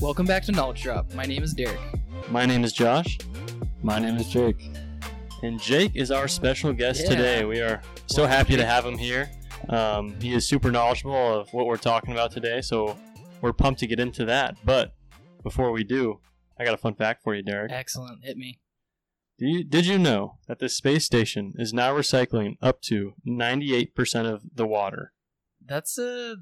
Welcome back to Knowledge Drop. My name is Derek. My name is Josh, My name is Jake. and Jake is our special guest Yeah. today. We are so Welcome, happy to Jake. have him here. Um, he is super knowledgeable of what we're talking about today, so we're pumped to get into that. But before we do, I got a fun fact for you, Derek. Excellent. Hit me. Do you, did you know that the space station is now recycling up to 98% of the water? That's a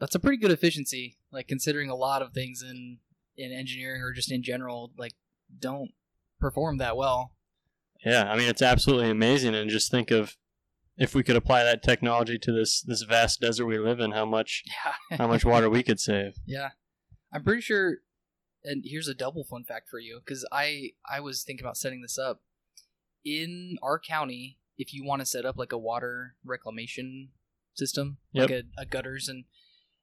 that's a pretty good efficiency. Like considering a lot of things in in engineering or just in general, like don't perform that well. Yeah, I mean it's absolutely amazing, and just think of if we could apply that technology to this this vast desert we live in, how much Yeah. how much water we could save. Yeah, I'm pretty sure. And here's a double fun fact for you, because I I was thinking about setting this up in our county. If you want to set up like a water reclamation system, like a, a gutters and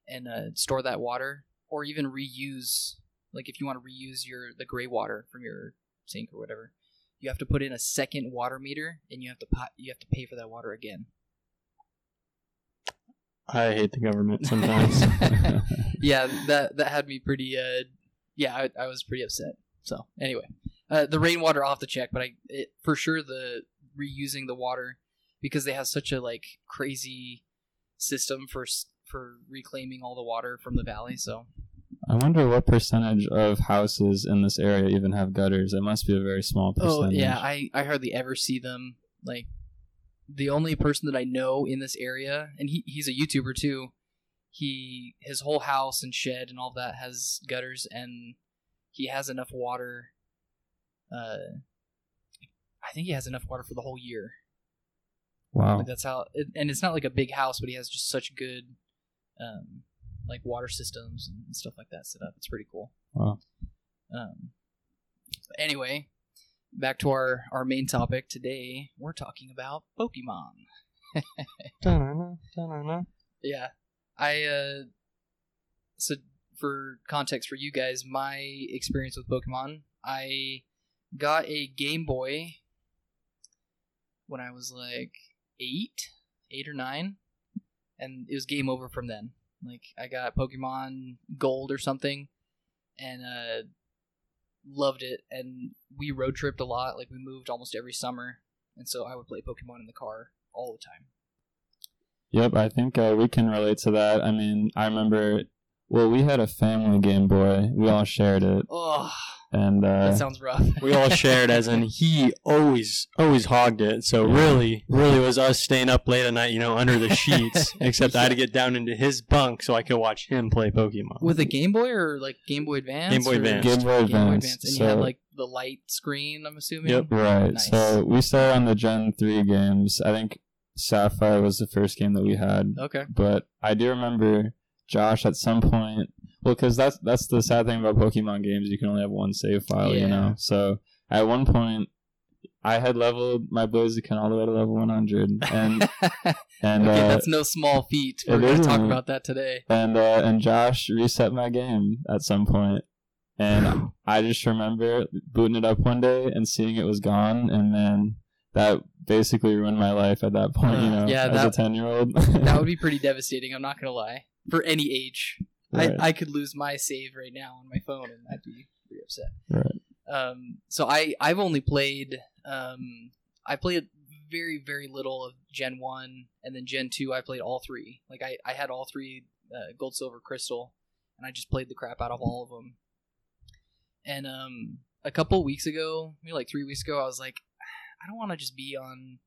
and uh, store that water, or even reuse, like if you want to reuse your the gray water from your sink or whatever, you have to put in a second water meter, and you have to pi- you have to pay for that water again. I hate the government sometimes. yeah, that that had me pretty. Uh, yeah, I, I was pretty upset. So anyway, uh, the rainwater off the check, but I it, for sure the reusing the water because they have such a like crazy system for for reclaiming all the water from the valley. So I wonder what percentage of houses in this area even have gutters. It must be a very small oh percentage. yeah, I I hardly ever see them. Like the only person that I know in this area, and he he's a YouTuber too. He his whole house and shed and all that has gutters, and he has enough water. Uh, I think he has enough water for the whole year. wow. Like that's how, it, and it's not like a big house, but he has just such good, um, like water systems and stuff like that set up. It's pretty cool. Wow. Um. Anyway, back to our our main topic today. We're talking about Pokemon. Da-na-na, da-na-na. Yeah, I uh. So for context for you guys, my experience with Pokemon, I got a Game Boy when I was like eight, eight or nine, and it was game over from then. Like I got Pokemon Gold or something, and uh, loved it. And we road tripped a lot. Like we moved almost every summer, and so I would play Pokemon in the car all the time. Yep, I think uh, we can relate to that. I mean, I remember. Well, we had a family Game Boy. We all shared it, Oh, and uh, that sounds rough. We all shared, as in he always always hogged it. So Yeah. really, really was us staying up late at night, you know, under the sheets. Except I had to get down into his bunk so I could watch him play Pokemon. With a Game Boy or like Game Boy Advance? Game Boy Advance. Game Boy Game Boy Advance. Advance, and so, you had like the light screen. I'm assuming. Yep. right. Nice. So we started on the Gen three games. I think Sapphire was the first game that we had. Okay. but I do remember Josh at some point. Well, because that's that's the sad thing about Pokemon games. You can only have one save file, Yeah. you know. So at one point, I had leveled my Blaziken all the way to level 100, and and okay, uh, that's no small feat. We're going to talk about that today. and uh, and Josh reset my game at some point, and I just remember booting it up one day and seeing it was gone, and then that basically ruined my life at that point. You Uh, know, yeah, as that- a ten year old. That would be pretty devastating. I'm not going to lie. For any age, right. I, I could lose my save right now on my phone, and I'd be pretty upset. right. Um, so I I've only played um I played very very little of Gen one, and then Gen two I played all three. Like I I had all three uh, gold, silver, crystal, and I just played the crap out of all of them. And um, a couple weeks ago, maybe like three weeks ago, I was like, I don't want to just be on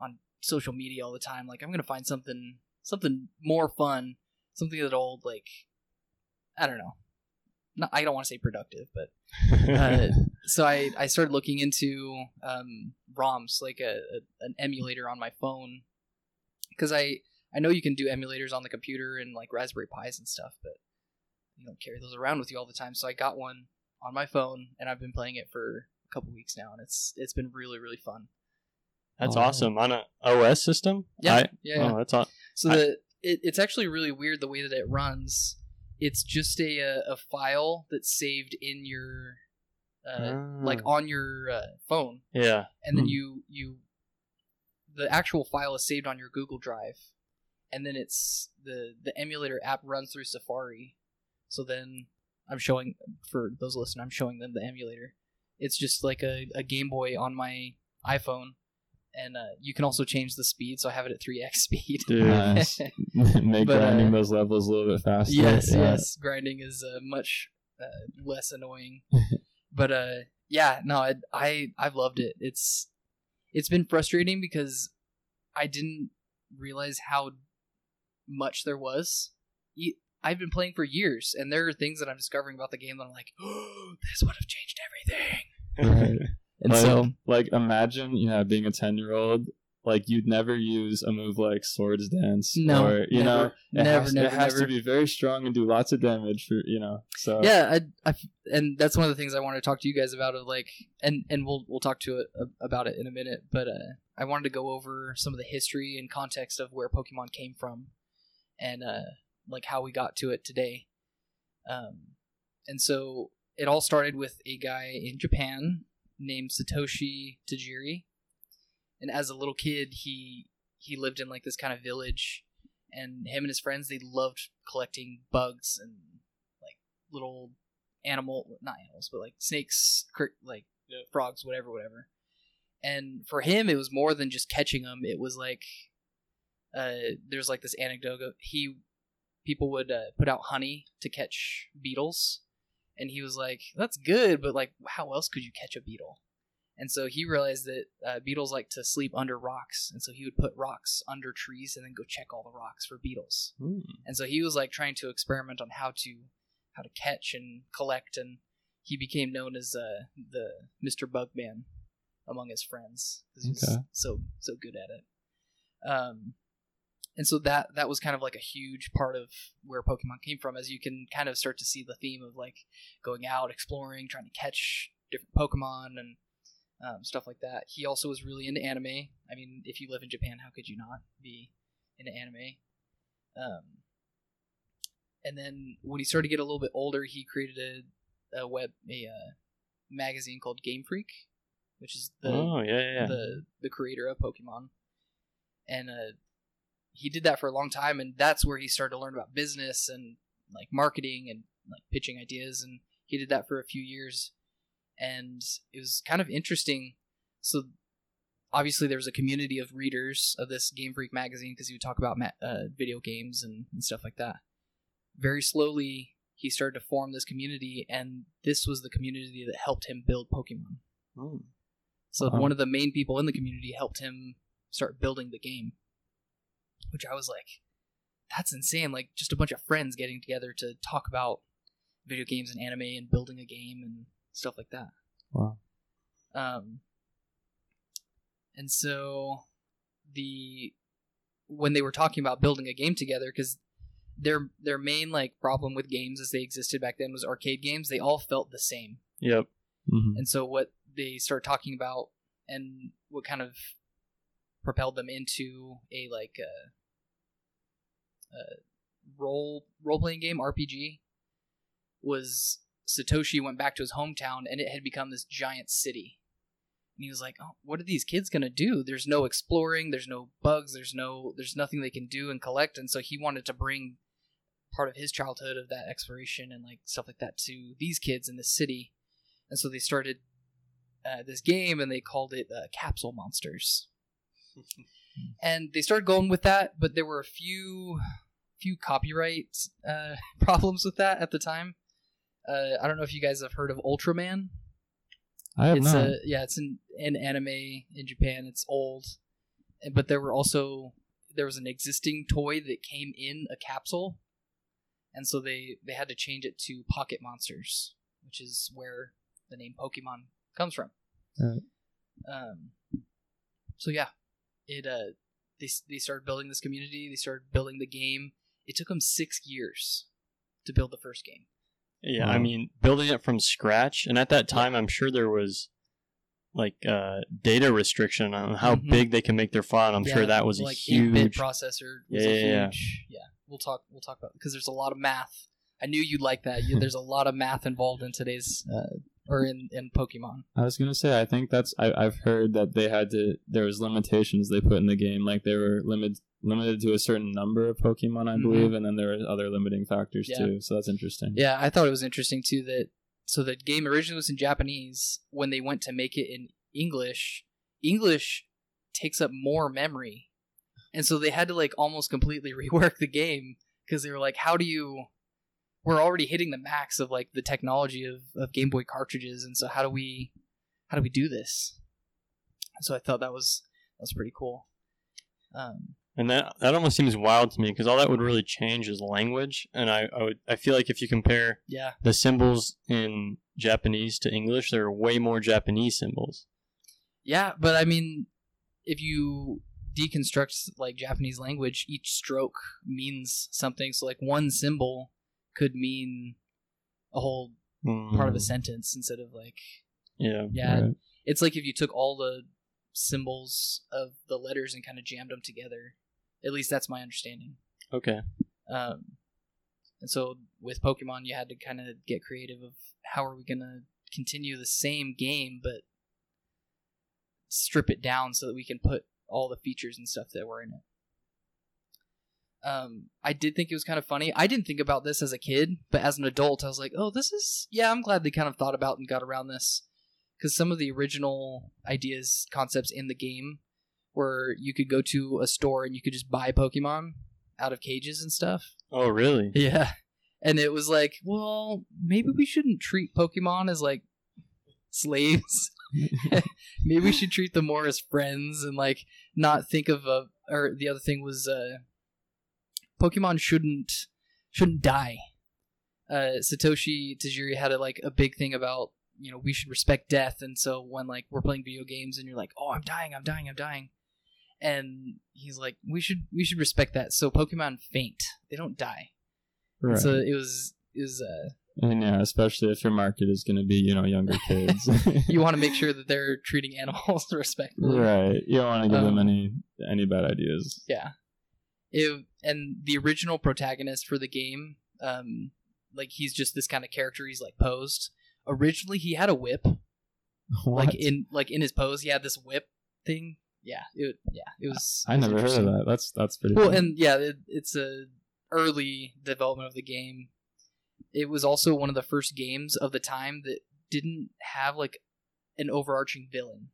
on social media all the time. Like I'm gonna find something something more fun, something that old like I don't know. Not, I don't want to say productive, but uh, so I, I started looking into um, ROMs, like a, a an emulator on my phone, because I I know you can do emulators on the computer and like Raspberry Pis and stuff, but you don't carry those around with you all the time. So I got one on my phone, and I've been playing it for a couple weeks now, and it's it's been really really fun. That's Oh. awesome on a OS system. Yeah, I- yeah. yeah. Oh, that's aw- So I- the it, it's actually really weird the way that it runs. It's just a a, a file that's saved in your uh, like Ah. on your uh, phone, yeah. and then Hmm. you you the actual file is saved on your Google Drive, and then it's the the emulator app runs through Safari. So then I'm showing for those listening. I'm showing them the emulator. It's just like a, a Game Boy on my iPhone, and uh, you can also change the speed. So I have it at 3x speed. Dude. Nice. Make But, grinding uh, those levels a little bit faster. yes, Yeah. yes. Grinding is uh, much uh, less annoying. but uh, yeah, no, I, I I've loved it. It's it's been frustrating because I didn't realize how much there was. I've been playing for years, and there are things that I'm discovering about the game that I'm like, oh, this would have changed everything. Right. And like, so, like imagine, yeah, being a ten year old, like you'd never use a move like Swords Dance. No, or, you know, never, it never, has, never, it has never. to be very strong and do lots of damage for you know. So yeah, I, I, and that's one of the things I want to talk to you guys about. Of like, and and we'll we'll talk to it about it in a minute. But uh, I wanted to go over some of the history and context of where Pokemon came from, and uh, like how we got to it today. Um, and so it all started with a guy in Japan named Satoshi Tajiri, and as a little kid, he he lived in like this kind of village, and him and his friends they loved collecting bugs and like little animal not animals but like snakes like frogs whatever whatever. And for him it was more than just catching them it was like uh there's like this anecdote of he people would uh, put out honey to catch beetles and he was like that's good but like how else could you catch a beetle and so he realized that uh, beetles like to sleep under rocks and so he would put rocks under trees and then go check all the rocks for beetles Hmm. and so he was like trying to experiment on how to how to catch and collect and he became known as uh, the Mr. Bugman among his friends because he was Okay. so so good at it. Um, and so that that was kind of like a huge part of where Pokemon came from, as you can kind of start to see the theme of like going out, exploring, trying to catch different Pokemon and um, stuff like that. He also was really into anime. I mean, if you live in Japan, how could you not be into anime? Um, and then when he started to get a little bit older, he created a, a web a uh, magazine called Game Freak, which is the oh yeah, yeah. the the creator of Pokemon, and uh, he did that for a long time, and that's where he started to learn about business and like marketing and like pitching ideas, and he did that for a few years, and it was kind of interesting. So obviously there was a community of readers of this Game Freak magazine because he would talk about ma- uh, video games and, and stuff like that. Very slowly, he started to form this community, and this was the community that helped him build Pokemon. Hmm. So Wow. one of the main people in the community helped him start building the game, which I was like, that's insane! Like just a bunch of friends getting together to talk about video games and anime and building a game and stuff like that. Wow. Um, and so the when they were talking about building a game together, because their their main like problem with games as they existed back then was arcade games. They all felt the same. Yep. Mhm. And so what they start talking about and what kind of propelled them into a like a, a role role playing game RPG was Satoshi went back to his hometown and it had become this giant city. And he was like, "Oh, what are these kids to do? There's no exploring, there's no bugs, there's no there's nothing they can do and collect." And so he wanted to bring part of his childhood of that exploration and like stuff like that to these kids in the city and so they started uh, this game and they called it uh, Capsule Monsters. And they started going with that, but there were a few few copyright uh, problems with that at the time. Uh, I don't know if you guys have heard of Ultraman. I have It's not. a yeah, it's an, an anime in Japan. It's old, but there were also there was an existing toy that came in a capsule, and so they they had to change it to Pocket Monsters, which is where the name Pokemon comes from. Right. Um, so yeah, it uh they they started building this community. They started building the game. It took them six years to build the first game. Yeah, I mean, building it from scratch, and at that time, I'm sure there was like uh, data restriction on how Mhm. big they can make their file. and I'm sure that was a like 8-bit huge. processor was Yeah, a yeah, yeah. huge yeah. We'll talk we'll talk about because there's a lot of math. I knew you'd like that. You, there's a lot of math involved in today's uh, or in in Pokemon. I was gonna say, I think that's I, I've heard that they had to. There was limitations they put in the game, like they were limited limited to a certain number of Pokemon, I Mhm. believe, and then there were other limiting factors Yeah. too. So that's interesting. Yeah, I thought it was interesting too that so the game originally was in Japanese. When they went to make it in English, English takes up more memory, and so they had to like almost completely rework the game because they were like, "How do you?" We're already hitting the max of like the technology of, of Game Boy cartridges, and so how do we how do we do this? So I thought that was that was pretty cool. Um, And that that almost seems wild to me because all that would really change is language. And I, I would I feel like if you compare yeah, the symbols in Japanese to English, there are way more Japanese symbols. Yeah, but I mean, if you deconstruct like Japanese language, each stroke means something. So like one symbol could mean a whole part of a Mm, sentence instead of like yeah. yeah. Right. It's like if you took all the symbols of the letters and kind of jammed them together. At least that's my understanding. Okay. Um, and so with Pokemon, you had to kind of get creative of how are we gonna continue the same game, but strip it down so that we can put all the features and stuff that were in it. Um, I did think it was kind of funny. I didn't think about this as a kid, but as an adult, I was like, "Oh, this is yeah." I'm glad they kind of thought about and got around this because some of the original ideas, concepts in the game, where you could go to a store and you could just buy Pokemon out of cages and stuff. Oh, really? Yeah. And it was like, well, maybe we shouldn't treat Pokemon as like slaves. maybe we should treat them more as friends and like not think of a or the other thing was uh Pokemon shouldn't shouldn't die. Uh Satoshi Tajiri had a like a big thing about, you know, we should respect death and so when like we're playing video games and you're like, "Oh, I'm dying, I'm dying, I'm dying." And he's like, "We should we should respect that." So Pokemon faint. They don't die. Right. So it was it was uh and yeah, especially if your market is going to be you know younger kids. you want to make sure that they're treating animals respectfully. right. You don't want to give them Um, any any bad ideas. Yeah. It, and the original protagonist for the game, um, like he's just this kind of character. He's like posed. Originally, he had a whip, like in like in his pose, he had this whip thing. Yeah, it yeah, it was. I it was never heard of that. That's that's pretty. Well, cool. and yeah, it, it's a early development of the game. It was also one of the first games of the time that didn't have like an overarching villain.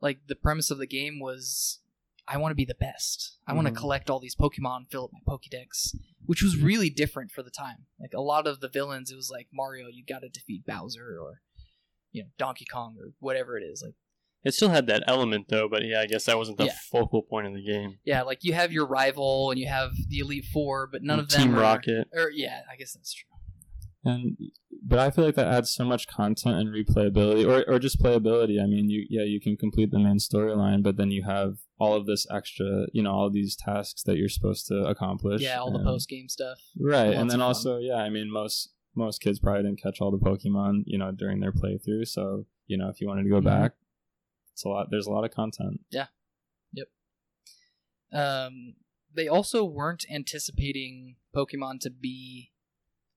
Like the premise of the game was, I want to be the best. I want to mm-hmm. collect all these Pokemon, fill up my Pokédex, which was mm-hmm. really different for the time. Like a lot of the villains, it was like Mario, you got to defeat Bowser or you know Donkey Kong or whatever it is. Like It still had that element though, but yeah, I guess that wasn't the Yeah. focal point of the game. yeah, like you have your rival and you have the Elite Four, but none of them Team are, Rocket. Or yeah, I guess that's true. and but I feel like that adds so much content and replayability, or or just playability. I mean, you yeah, you can complete the main storyline, but then you have all of this extra, you know, all these tasks that you're supposed to accomplish. Yeah, all the post game stuff. Right, and then of fun. also, yeah, I mean, most most kids probably didn't catch all the Pokemon, you know, during their playthrough. So you know, if you wanted to go Mhm. back, it's a lot. There's a lot of content. Yeah. Yep. Um, they also weren't anticipating Pokemon to be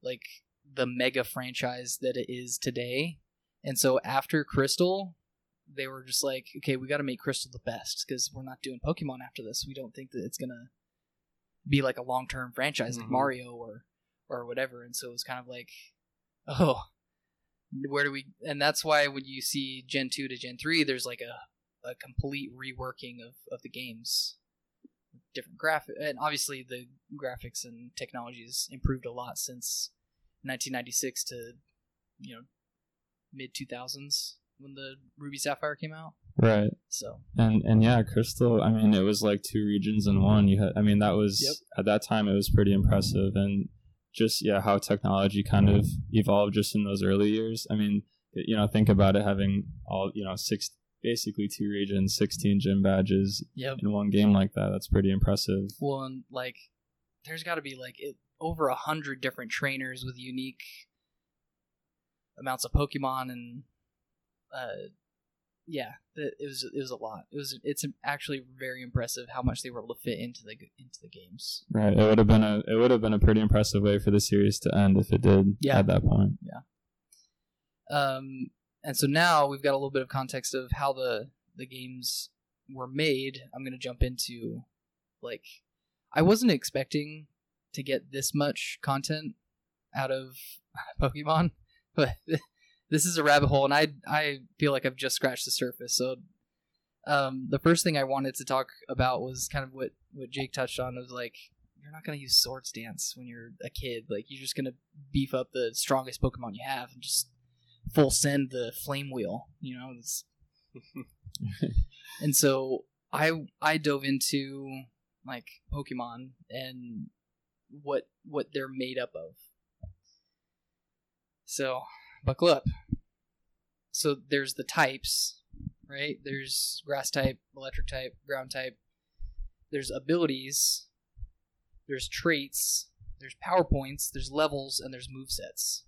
like the mega franchise that it is today, and so after Crystal, they were just like, okay, we got to make Crystal the best because we're not doing Pokemon after this. We don't think that it's gonna be like a long term franchise like Mhm. Mario or or whatever. And so it was kind of like, oh, where do we? And that's why when you see Gen two to Gen three, there's like a a complete reworking of of the games different graphic and obviously the graphics and technologies improved a lot since 1996 to you know mid 2000s when the ruby sapphire came out Right, so and and yeah, Crystal. I mean, it was like two regions in one. You had, I mean, that was Yep. at that time it was pretty impressive, and just yeah, how technology kind of evolved just in those early years. I mean, you know, think about it having all you know six basically two regions, sixteen gym badges yep in one game like that. That's pretty impressive. well and like there's got to be like it, over a hundred different trainers with unique amounts of pokemon and uh yeah it, it was it was a lot it was it's actually very impressive how much they were able to fit into the into the games Right. It would have been a it would have been a pretty impressive way for the series to end if it did Yeah. at that point. Yeah. Um, and so now we've got a little bit of context of how the the games were made. I'm gonna jump into like I wasn't expecting to get this much content out of Pokemon, but this is a rabbit hole, and I I feel like I've just scratched the surface. So, um, the first thing I wanted to talk about was kind of what what Jake touched on was like you're not gonna use Swords Dance when you're a kid. Like you're just gonna beef up the strongest Pokemon you have and just full send the Flame Wheel. You know, and so I I dove into like Pokemon and what what they're made up of. So buckle up. So there's the types, right? There's grass type, electric type, ground type. There's abilities. There's traits. There's power points. There's levels, and there's move sets.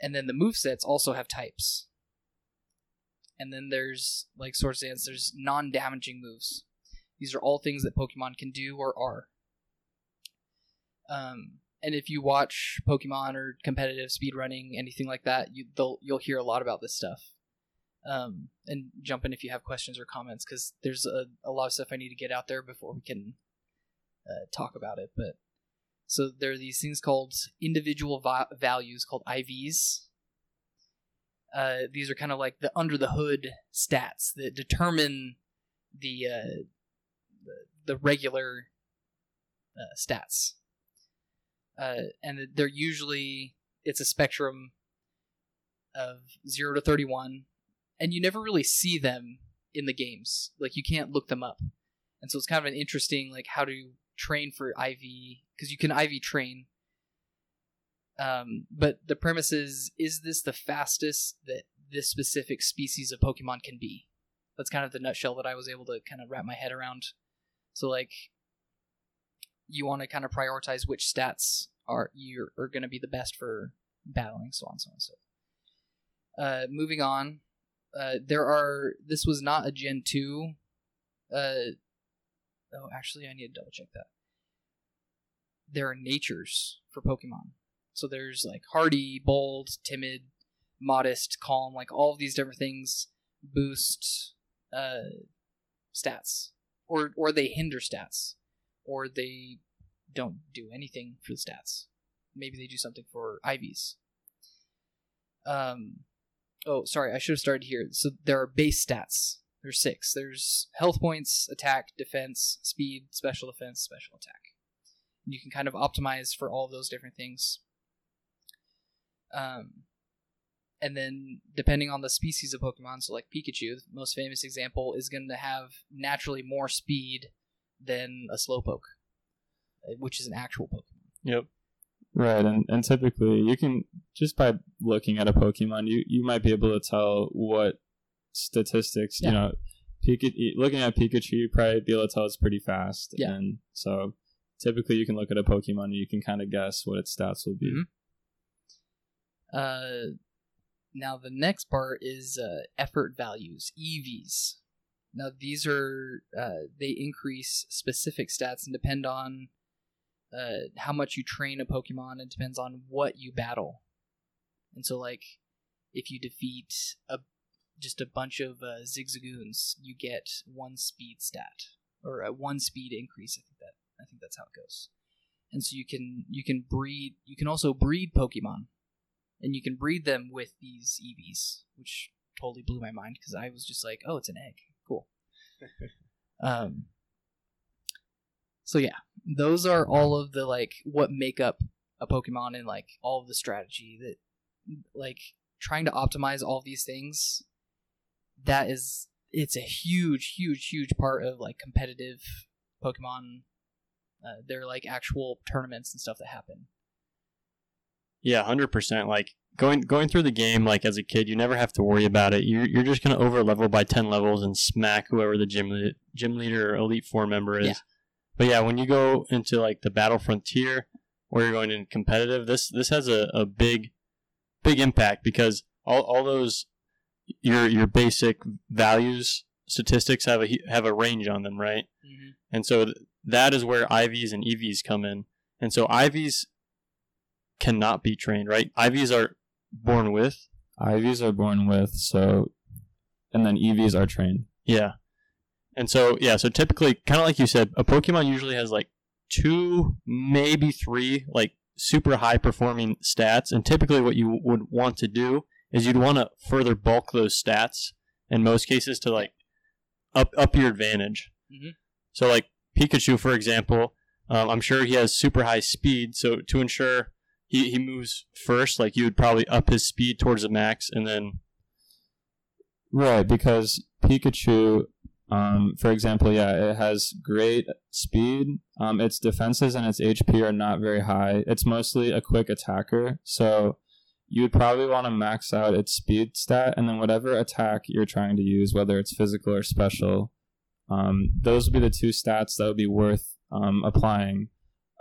And then the move sets also have types. And then there's like Swords Dance. There's non-damaging moves. These are all things that Pokemon can do or are. Um, and if you watch Pokemon or competitive speedrunning, anything like that, you they'll, you'll hear a lot about this stuff. Um, and jump in if you have questions or comments because there's a, a lot of stuff I need to get out there before we can uh, talk about it. But so there are these things called individual va- values called IVs. Uh, these are kind of like the under the hood stats that determine the uh, the, the regular uh, stats uh, and they're usually it's a spectrum of zero to thirty one, and you never really see them in the games. Like you can't look them up, and so it's kind of an interesting like how to train for IV because you can IV train. Um, but the premise is: is this the fastest that this specific species of Pokemon can be? That's kind of the nutshell that I was able to kind of wrap my head around. So like you want to kind of prioritize which stats are you are going to be the best for battling, so on, so on, so. Uh, moving on, uh, there are. This was not a Gen two. Uh, oh, actually, I need to double check that. There are natures for Pokemon. So there's like hardy, bold, timid, modest, calm, like all of these different things boost uh, stats, or or they hinder stats or they don't do anything for the stats. Maybe they do something for IVs. Um, oh, sorry, I should have started here. So there are base stats. There's six. There's health points, attack, defense, speed, special defense, special attack. You can kind of optimize for all of those different things. Um, and then depending on the species of Pokemon, so like Pikachu, the most famous example, is going to have naturally more speed than a Slowpoke, uh, which is an actual Pokemon. Yep. Right, and, and typically you can just by looking at a Pokemon, you, you might be able to tell what statistics Yeah. you know. Pikachu, looking at Pikachu, you probably be able to tell it's pretty fast. Yeah. and so typically you can look at a Pokemon and you can kind of guess what its stats will be. Mhm. Uh, now the next part is uh, effort values (EVs). Now these are uh, they increase specific stats and depend on uh, how much you train a Pokemon. It depends on what you battle. And so, like, if you defeat a just a bunch of uh, Zigzagoons, you get one speed stat or a one speed increase. I think that I think that's how it goes. And so you can you can breed you can also breed Pokemon, and you can breed them with these EVs, which totally blew my mind because I was just like, oh, it's an egg. um. So yeah, those are all of the like what make up a Pokemon and like all of the strategy that like trying to optimize all these things. That is, it's a huge, huge, huge part of like competitive Pokemon. Uh, they're like actual tournaments and stuff that happen. Yeah, hundred percent. Like going going through the game, like as a kid, you never have to worry about it. You're you're just gonna over level by ten levels and smack whoever the gym le- gym leader or elite four member is. Yeah. But yeah, when you go into like the battle frontier or you're going in competitive, this this has a, a big big impact because all, all those your your basic values statistics have a have a range on them, right? Mm-hmm. And so th- that is where IVs and EVs come in. And so IVs cannot be trained, right? IVs are born with. IVs are born with, so and then EVs are trained. Yeah. And so yeah, so typically kind of like you said, a Pokemon usually has like two, maybe three like super high performing stats and typically what you would want to do is you'd want to further bulk those stats in most cases to like up up your advantage. Mhm. So like Pikachu for example, um, I'm sure he has super high speed, so to ensure he, he moves first, like you would probably up his speed towards the max and then Right, because Pikachu, um, for example, yeah, it has great speed. Um, its defenses and its HP are not very high. It's mostly a quick attacker, so you would probably want to max out its speed stat, and then whatever attack you're trying to use, whether it's physical or special, um, those would be the two stats that would be worth um, applying.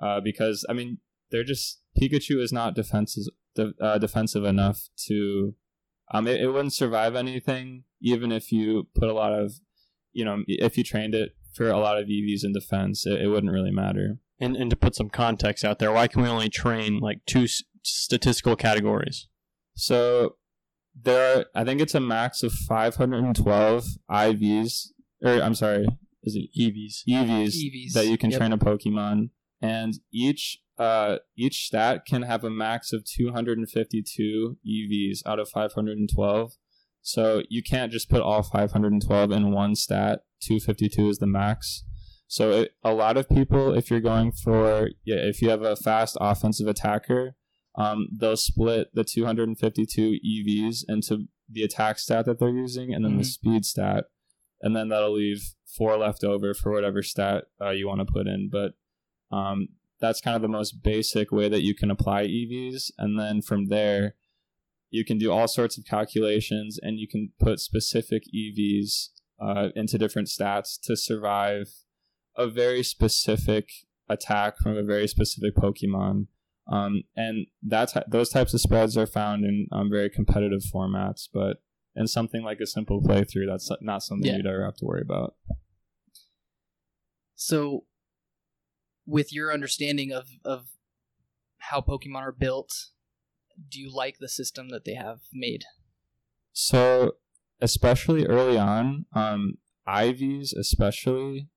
Uh, because I mean, they're just Pikachu is not defensive uh, defensive enough to um, it, it wouldn't survive anything, even if you put a lot of, you know, if you trained it for a lot of EVs in defense, it, it wouldn't really matter. and, and to put some context out there, why can we only train like two s- statistical categories? So there are, I think it's a max of 512 IVs, or I'm sorry, is it EVs. EVs, EVs. that you can Yep. train a Pokemon, and each uh each stat can have a max of 252 EVs out of 512. So you can't just put all 512 in one stat. 252 is the max. So it, a lot of people, if you're going for yeah, if you have a fast offensive attacker, um, they'll split the 252 EVs into the attack stat that they're using and then the Mhm. speed stat, and then that'll leave four left over for whatever stat uh, you want to put in. But um, that's kind of the most basic way that you can apply EVs, and then from there, you can do all sorts of calculations, and you can put specific EVs uh, into different stats to survive a very specific attack from a very specific Pokemon. Um, and that's those types of spreads are found in um, very competitive formats, but in something like a simple playthrough, that's not something Yeah. you'd ever have to worry about. So, with your understanding of of how Pokemon are built, do you like the system that they have made? So, especially early on, um, IVs, especially,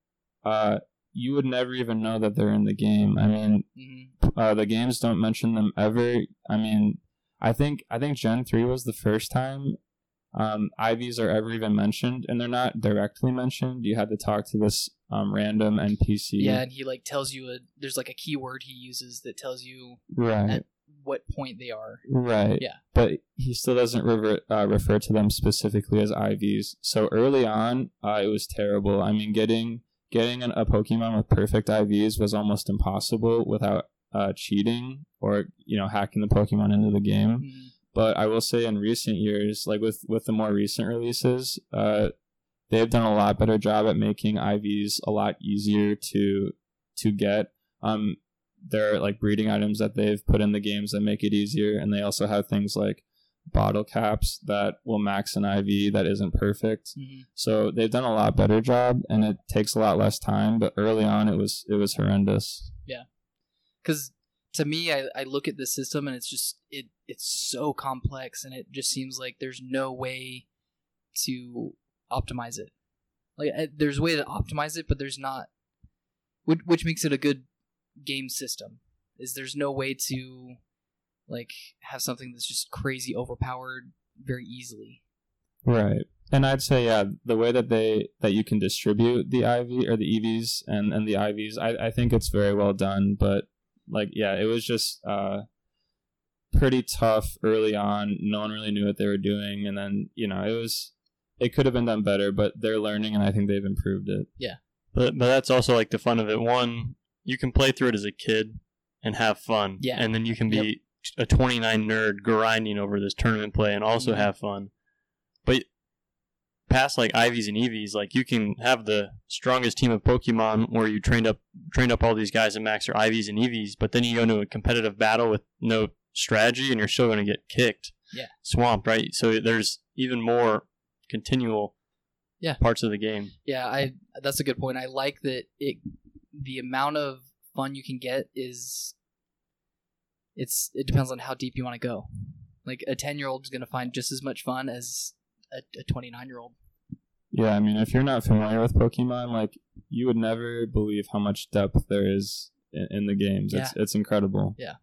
uh, you would never even know that they're in the game. I mean, hmm uh, the games don't mention them ever. I mean, I think I think Gen three was the first time um, IVs are ever even mentioned, and they're not directly mentioned. You had to talk to this um, random NPC. Yeah, and he like tells you a there's like a keyword he uses that tells you right. at what point they are. Right. Yeah. But he still doesn't rever- uh, refer to them specifically as IVs. So early on, uh, it was terrible. I mean, getting getting an, a Pokemon with perfect IVs was almost impossible without uh, cheating or you know hacking the Pokemon into the game. Mhm. But I will say, in recent years, like with with the more recent releases, uh, they've done a lot better job at making IVs a lot easier to to get. Um, there are like breeding items that they've put in the games that make it easier, and they also have things like bottle caps that will max an IV that isn't perfect. Mhm. So they've done a lot better job, and it takes a lot less time. But early on, it was it was horrendous. Yeah, because to me I, I look at this system and it's just it it's so complex and it just seems like there's no way to optimize it like uh, there's a way to optimize it but there's not which, which makes it a good game system is there's no way to like have something that's just crazy overpowered very easily Right. And I'd say yeah, the way that they that you can distribute the IV or the EVs and and the IVs, I I think it's very well done, but like yeah, it was just uh pretty tough early on. No one really knew what they were doing and then, you know, it was it could have been done better, but they're learning and I think they've improved it. Yeah, but but that's also like the fun of it. One, you can play through it as a kid and have fun. Yeah. And then you can be a 29 nerd grinding over this tournament play and also Mhm. have fun. Past like IVs and EVs, like you can have the strongest team of Pokemon where you trained up trained up all these guys and max their IVs and EVs, but then you go into a competitive battle with no strategy and you're still going to get kicked. Yeah. Swamped, right? So there's even more continual Yeah. parts of the game. yeah i that's a good point i like that it the amount of fun you can get is it's it depends on how deep you want to go Like a ten year old is gonna find just as much fun as a twenty nine year old. Yeah, I mean, if you're not familiar with Pokemon, like you would never believe how much depth there is in, in the games. It's it's incredible. Yeah.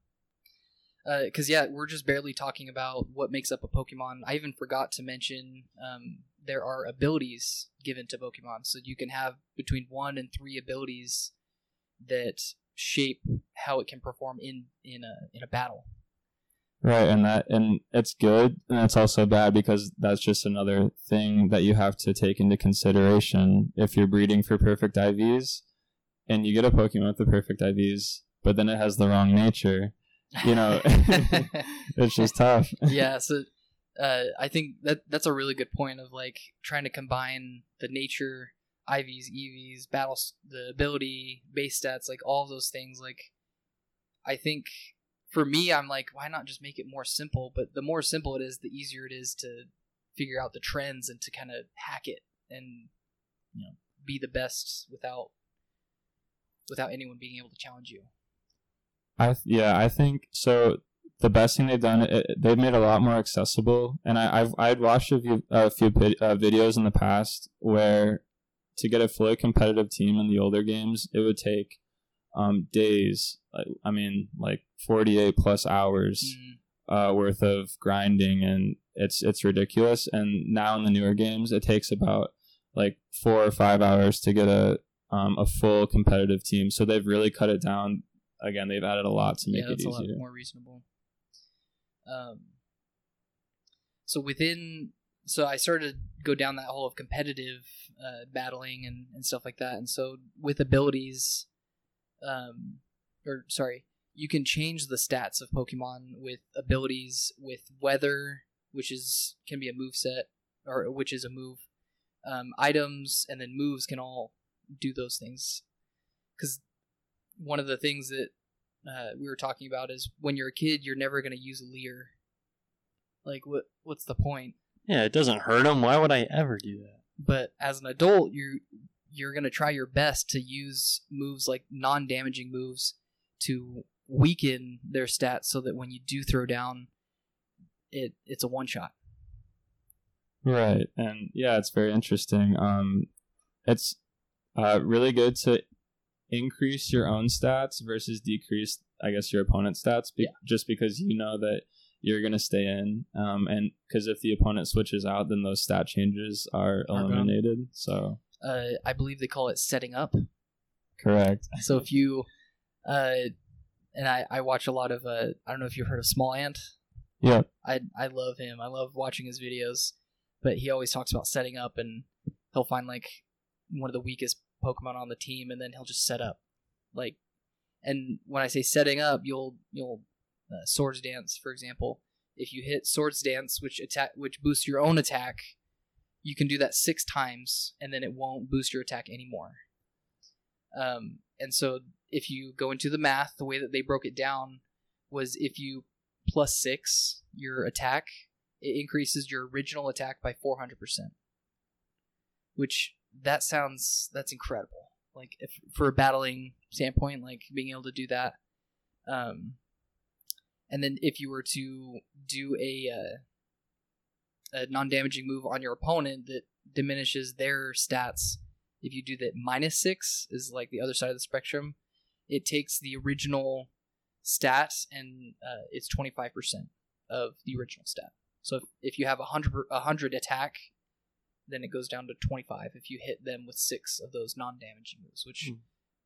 Because yeah, we're just barely talking about what makes up a Pokemon. I even forgot to mention um, there are abilities given to Pokemon, so you can have between one and three abilities that shape how it can perform in in a in a battle. Right, and that and it's good, and it's also bad because that's just another thing that you have to take into consideration if you're breeding for perfect IVs, and you get a Pokemon with the perfect IVs, but then it has the wrong nature. You know, it's just tough. yeah, so uh, I think that that's a really good point of like trying to combine the nature, IVs, EVs, battles, the ability, base stats, like all those things. Like, I think for me, I'm like, why not just make it more simple? But the more simple it is, the easier it is to figure out the trends and to kind of hack it and you know be the best without without anyone being able to challenge you. I yeah, I think so. The best thing they've done, it, they've made it a lot more accessible. And I, I've I'd watched a few, a few uh, videos in the past where to get a fully competitive team in the older games, it would take um, days. I mean, like forty eight plus hours Mm. uh, worth of grinding, and it's it's ridiculous. And now in the newer games, it takes about like four or five hours to get a um, a full competitive team. So they've really cut it down. Again, they've added a lot to make yeah, it that's a lot easier. more reasonable. Um, so within, so I started to go down that hole of competitive uh, battling and, and stuff like that. And so with abilities, um, or sorry, you can change the stats of Pokemon with abilities, with weather, which is can be a move set, or which is a move. Um, items and then moves can all do those things. Because one of the things that uh, we were talking about is when you're a kid, you're never going to use a Leer. Like, what? What's the point? Yeah, it doesn't hurt them. Why would I ever do that? But as an adult, you you're going to try your best to use moves like non-damaging moves to weaken their stats, so that when you do throw down, it it's a one shot. Right, and yeah, it's very interesting. Um, it's uh, really good to increase your own stats versus decrease, I guess, your opponent's stats. Be- Yeah. Just because you know that you're gonna stay in, um, and because if the opponent switches out, then those stat changes Are eliminated. So Uh, I believe they call it setting up. correct. So if you, uh, and I I watch a lot of uh, I don't know if you've heard of Smallant. Yeah. I I love him. I love watching his videos, but he always talks about setting up, and he'll find like one of the weakest Pokemon on the team, and then he'll just set up, like. And when I say setting up, you'll you'll uh, Swords Dance, for example. If you hit Swords Dance, which attack which boosts your own attack, you can do that six times, and then it won't boost your attack anymore. Um, and so if you go into the math, the way that they broke it down was if you plus six your attack, it increases your original attack by 400%. Which that sounds, that's incredible. Like if for a battling standpoint, like being able to do that. Um, and then if you were to do a, uh, a non-damaging move on your opponent that diminishes their stats if you do that minus six is like the other side of the spectrum it takes the original stat and uh, it's 25% of the original stat so if, if you have a 100, a 100 attack then it goes down to 25 if you hit them with six of those non-damaging moves which Hmm.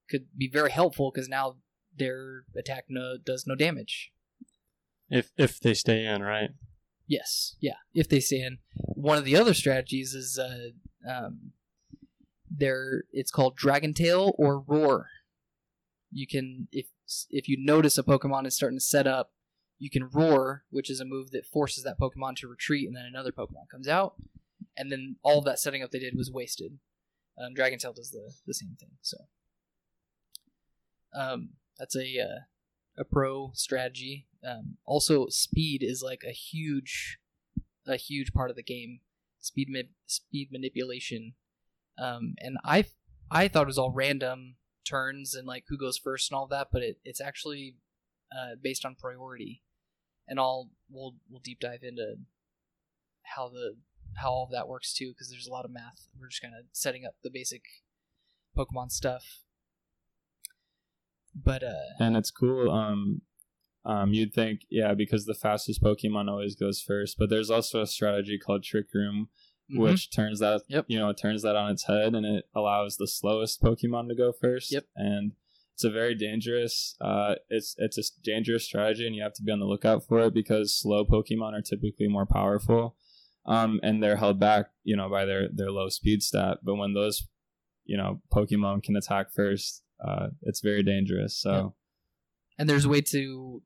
could be very helpful because now their attack no, does no damage If if they stay in, right? Yes, yeah. If they stay in, one of the other strategies is uh, um, there. It's called Dragon Tail or Roar. You can if if you notice a Pokemon is starting to set up, you can roar, which is a move that forces that Pokemon to retreat, and then another Pokemon comes out, and then all of that setting up they did was wasted. Um, Dragon Tail does the the same thing. So, um, that's a uh, a pro strategy. Um, also, speed is like a huge, a huge part of the game. Speed ma- speed manipulation, um, and I I thought it was all random turns and like who goes first and all that, but it, it's actually uh, based on priority. and I'll we'll we'll deep dive into how the how all of that works too because there's a lot of math. We're just kind of setting up the basic Pokemon stuff. But uh, and it's cool. Um, um, you'd think, yeah, because the fastest Pokemon always goes first, but there's also a strategy called Trick Room, mhm. which turns that Yep. you know it turns that on its head, and it allows the slowest Pokemon to go first. Yep. and it's a very dangerous. Uh, it's it's a dangerous strategy, and you have to be on the lookout for it because slow Pokemon are typically more powerful, um, and they're held back, you know, by their their low speed stat. But when those, you know, Pokemon can attack first, uh, it's very dangerous. So. Yeah. and there's a way to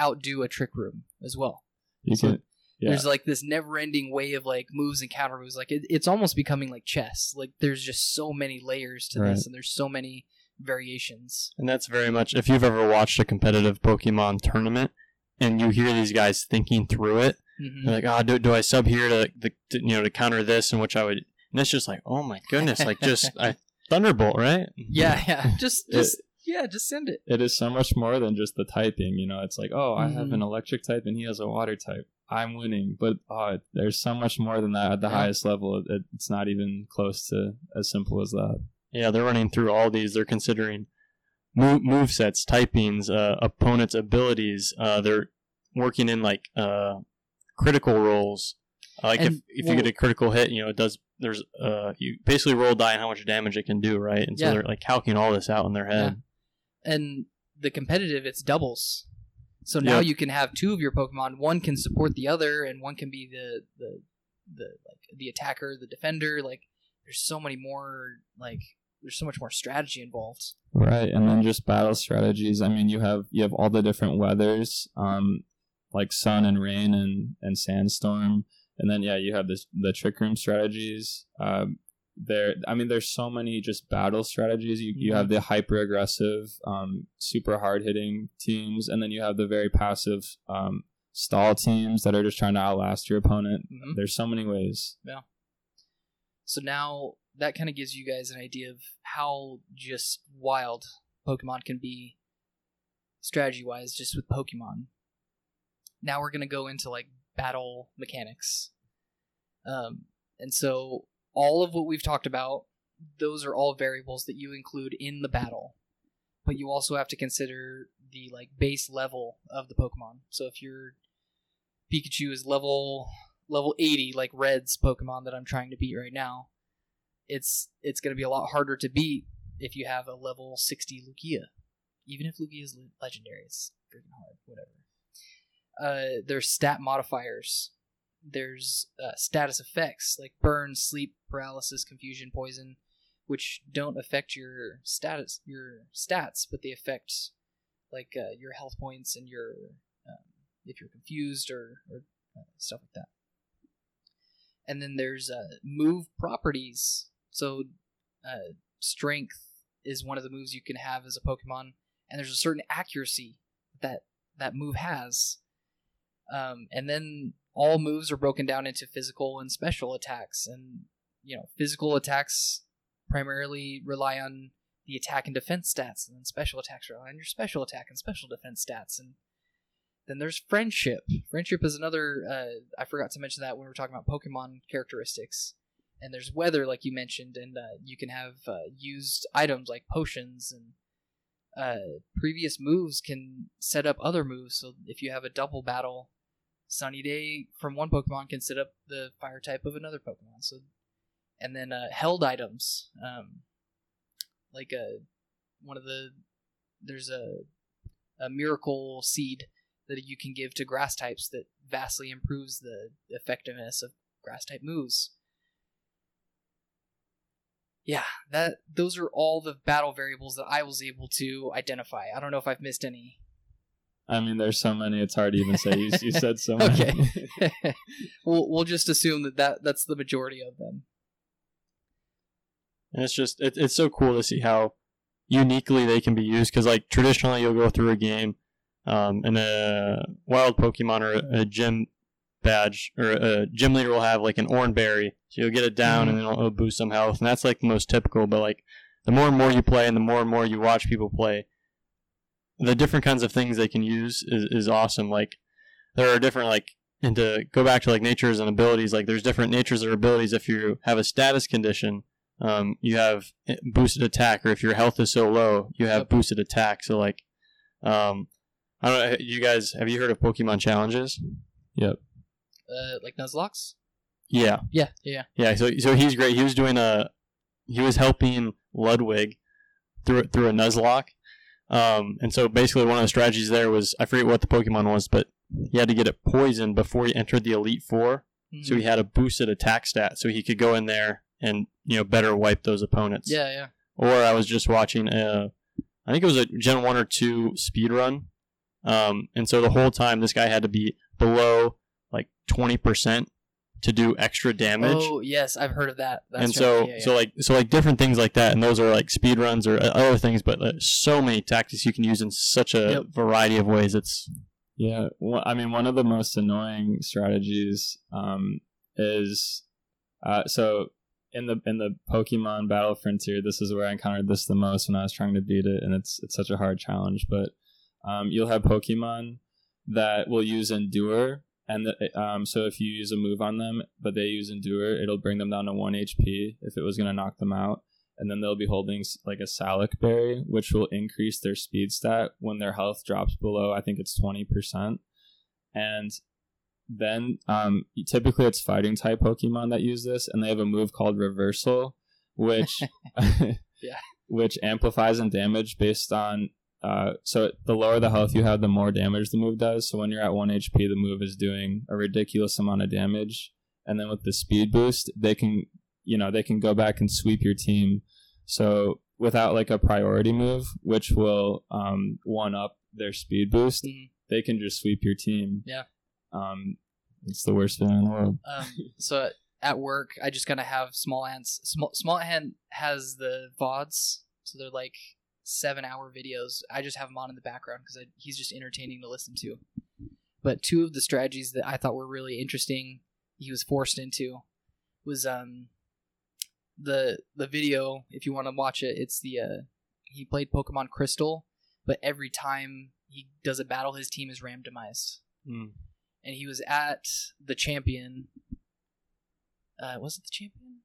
outdo a trick room as well. You So can, yeah. There's like this never-ending way of like moves and counter moves. Like it, it's almost becoming like chess. Like there's just so many layers to Right. this, and there's so many variations. And that's very much if you've ever watched a competitive Pokemon tournament and you hear these guys thinking through it, Mhm. they're like, "Oh, do, do I sub here to, the, to you know to counter this?" And which I would, and it's just like, "Oh my goodness!" Like just I, Thunderbolt, right? Yeah, yeah. Just, It- just, yeah. Just send it. it is so much more than just the typing. You know, it's like, oh, I have Mhm. an electric type and he has a water type. I'm winning, but oh, there's so much more than that at the Yeah. highest level. It, it's not even close to as simple as that. Yeah, they're running through all these. They're considering move, move sets, typings, uh, opponents' abilities. Uh, they're working in like uh, critical rolls. Uh, like if, if well- you get a critical hit, you know it does. There's uh, you basically roll a die and how much damage it can do, right? And so Yeah. they're like calculating all this out in their head. And the competitive, it's doubles. So now Yep. you can have two of your Pokemon. One can support the other, and one can be the the the like the attacker, the defender. Like there's so many more. Like there's so much more strategy involved. Right, and then just battle strategies. I mean, you have you have all the different weathers, um, like sun and rain and and sandstorm, and then yeah, you have this the trick room strategies. Um, there, I mean, there's so many just battle strategies. You you have the hyper aggressive, um, super hard hitting teams, and then you have the very passive um, stall teams that are just trying to outlast your opponent. Mhm. There's so many ways. Yeah. So now that kind of gives you guys an idea of how just wild Pokemon can be strategy wise, just with Pokemon. Now we're going to go into like battle mechanics. Um, and so all of what we've talked about, those are all variables that you include in the battle. But you also have to consider the like base level of the Pokemon. So if your Pikachu is level level 80 like red's pokemon that i'm trying to beat right now it's it's going to be a lot harder to beat if you have a level 60 lugia even if lugia is legendary it's freaking hard whatever uh, there's stat modifiers there's uh, status effects like burn sleep paralysis confusion poison which don't affect your status your stats but they affect like uh, your health points and your um, if you're confused or, or uh, stuff like that and then there's uh, move properties. So, uh, strength is one of the moves you can have as a Pokemon, and there's a certain accuracy that that move has. Um, and then all moves are broken down into physical and special attacks, and you know, physical attacks primarily rely on the attack and defense stats, and then special attacks rely on your special attack and special defense stats, and then there's friendship. Friendship is another. Uh, I forgot to mention that when we were talking about Pokemon characteristics. And there's weather, like you mentioned, and uh, you can have uh, used items like potions and uh, previous moves can set up other moves. So if you have a double battle, Sunny Day from one Pokemon can set up the fire type of another Pokemon. So, and then uh, held items, um, like a one of the there's a a miracle seed that you can give to grass types that vastly improves the effectiveness of grass type moves. Yeah, that those are all the battle variables that I was able to identify. I don't know if I've missed any. I mean, there's so many. It's hard to even say. You, you said so many. Okay. we'll we'll just assume that, that that's the majority of them. And it's just it, it's so cool to see how uniquely they can be used because like traditionally you'll go through a game um, and a wild Pokemon or a, gym badge or a gym leader will have like an orange berry, so you'll get it down and then it'll, it'll boost some health, and that's like the most typical. But like the more and more you play and the more and more you watch people play, the different kinds of things they can use is, is awesome. Like there are different like and to go back to like natures and abilities like there's different natures or abilities if you have a status condition um, you have boosted attack or if your health is so low you have Yep. boosted attack so like um, i don't know you guys have you heard of pokemon challenges Yep. Uh, like Nuzlockes. yeah Yeah, yeah. yeah so so he's great he was doing a he was helping ludwig through through a nuzlocke um, and so basically one of the strategies there was i forget what the pokemon was but he had to get it poisoned before he entered the elite four. So he had a boosted attack stat so he could go in there and you know better wipe those opponents. Yeah, yeah. or i was just watching a i think it was a gen 1 or 2 speed run. Um, and so the whole time this guy had to be below like 20% to do extra damage Oh, yes, I've heard of that. That's and right. so yeah, yeah. so like so like different things like that and those are like speed runs or uh, other things but uh, so many tactics you can use in such a Yep. variety of ways it's Yeah, well, I mean, one of the most annoying strategies um, is uh, so in the in the Pokemon Battle Frontier. This is where I encountered this the most when I was trying to beat it, and it's it's such a hard challenge. But um, you'll have Pokemon that will use Endure, and the, um, so if you use a move on them, but they use Endure, it'll bring them down to one HP if it was going to knock them out. And then they'll be holding like a Salac Berry, which will increase their speed stat when their health drops below, I think it's 20%. And then um, typically it's fighting type Pokemon that use this, and they have a move called Reversal, which Yeah. which amplifies and damage based on. Uh, so the lower the health you have, the more damage the move does. So when you're at one HP, the move is doing a ridiculous amount of damage, and then with the speed boost, they can you know they can go back and sweep your team. So without like a priority move, which will um, one up their speed boost, Mhm. they can just sweep your team. Yeah. Um, it's the worst feeling in the world. Um, so at work, I just kind of have Smallant's. Small Smallant has the vods, so they're like seven hour videos. I just have them on in the background because he's just entertaining to listen to. But two of the strategies that I thought were really interesting, he was forced into, was um the the video. If you want to watch it, it's the uh, he played Pokemon Crystal, but every time he does a battle, his team is randomized and he was at the champion. Uh, was it the champion?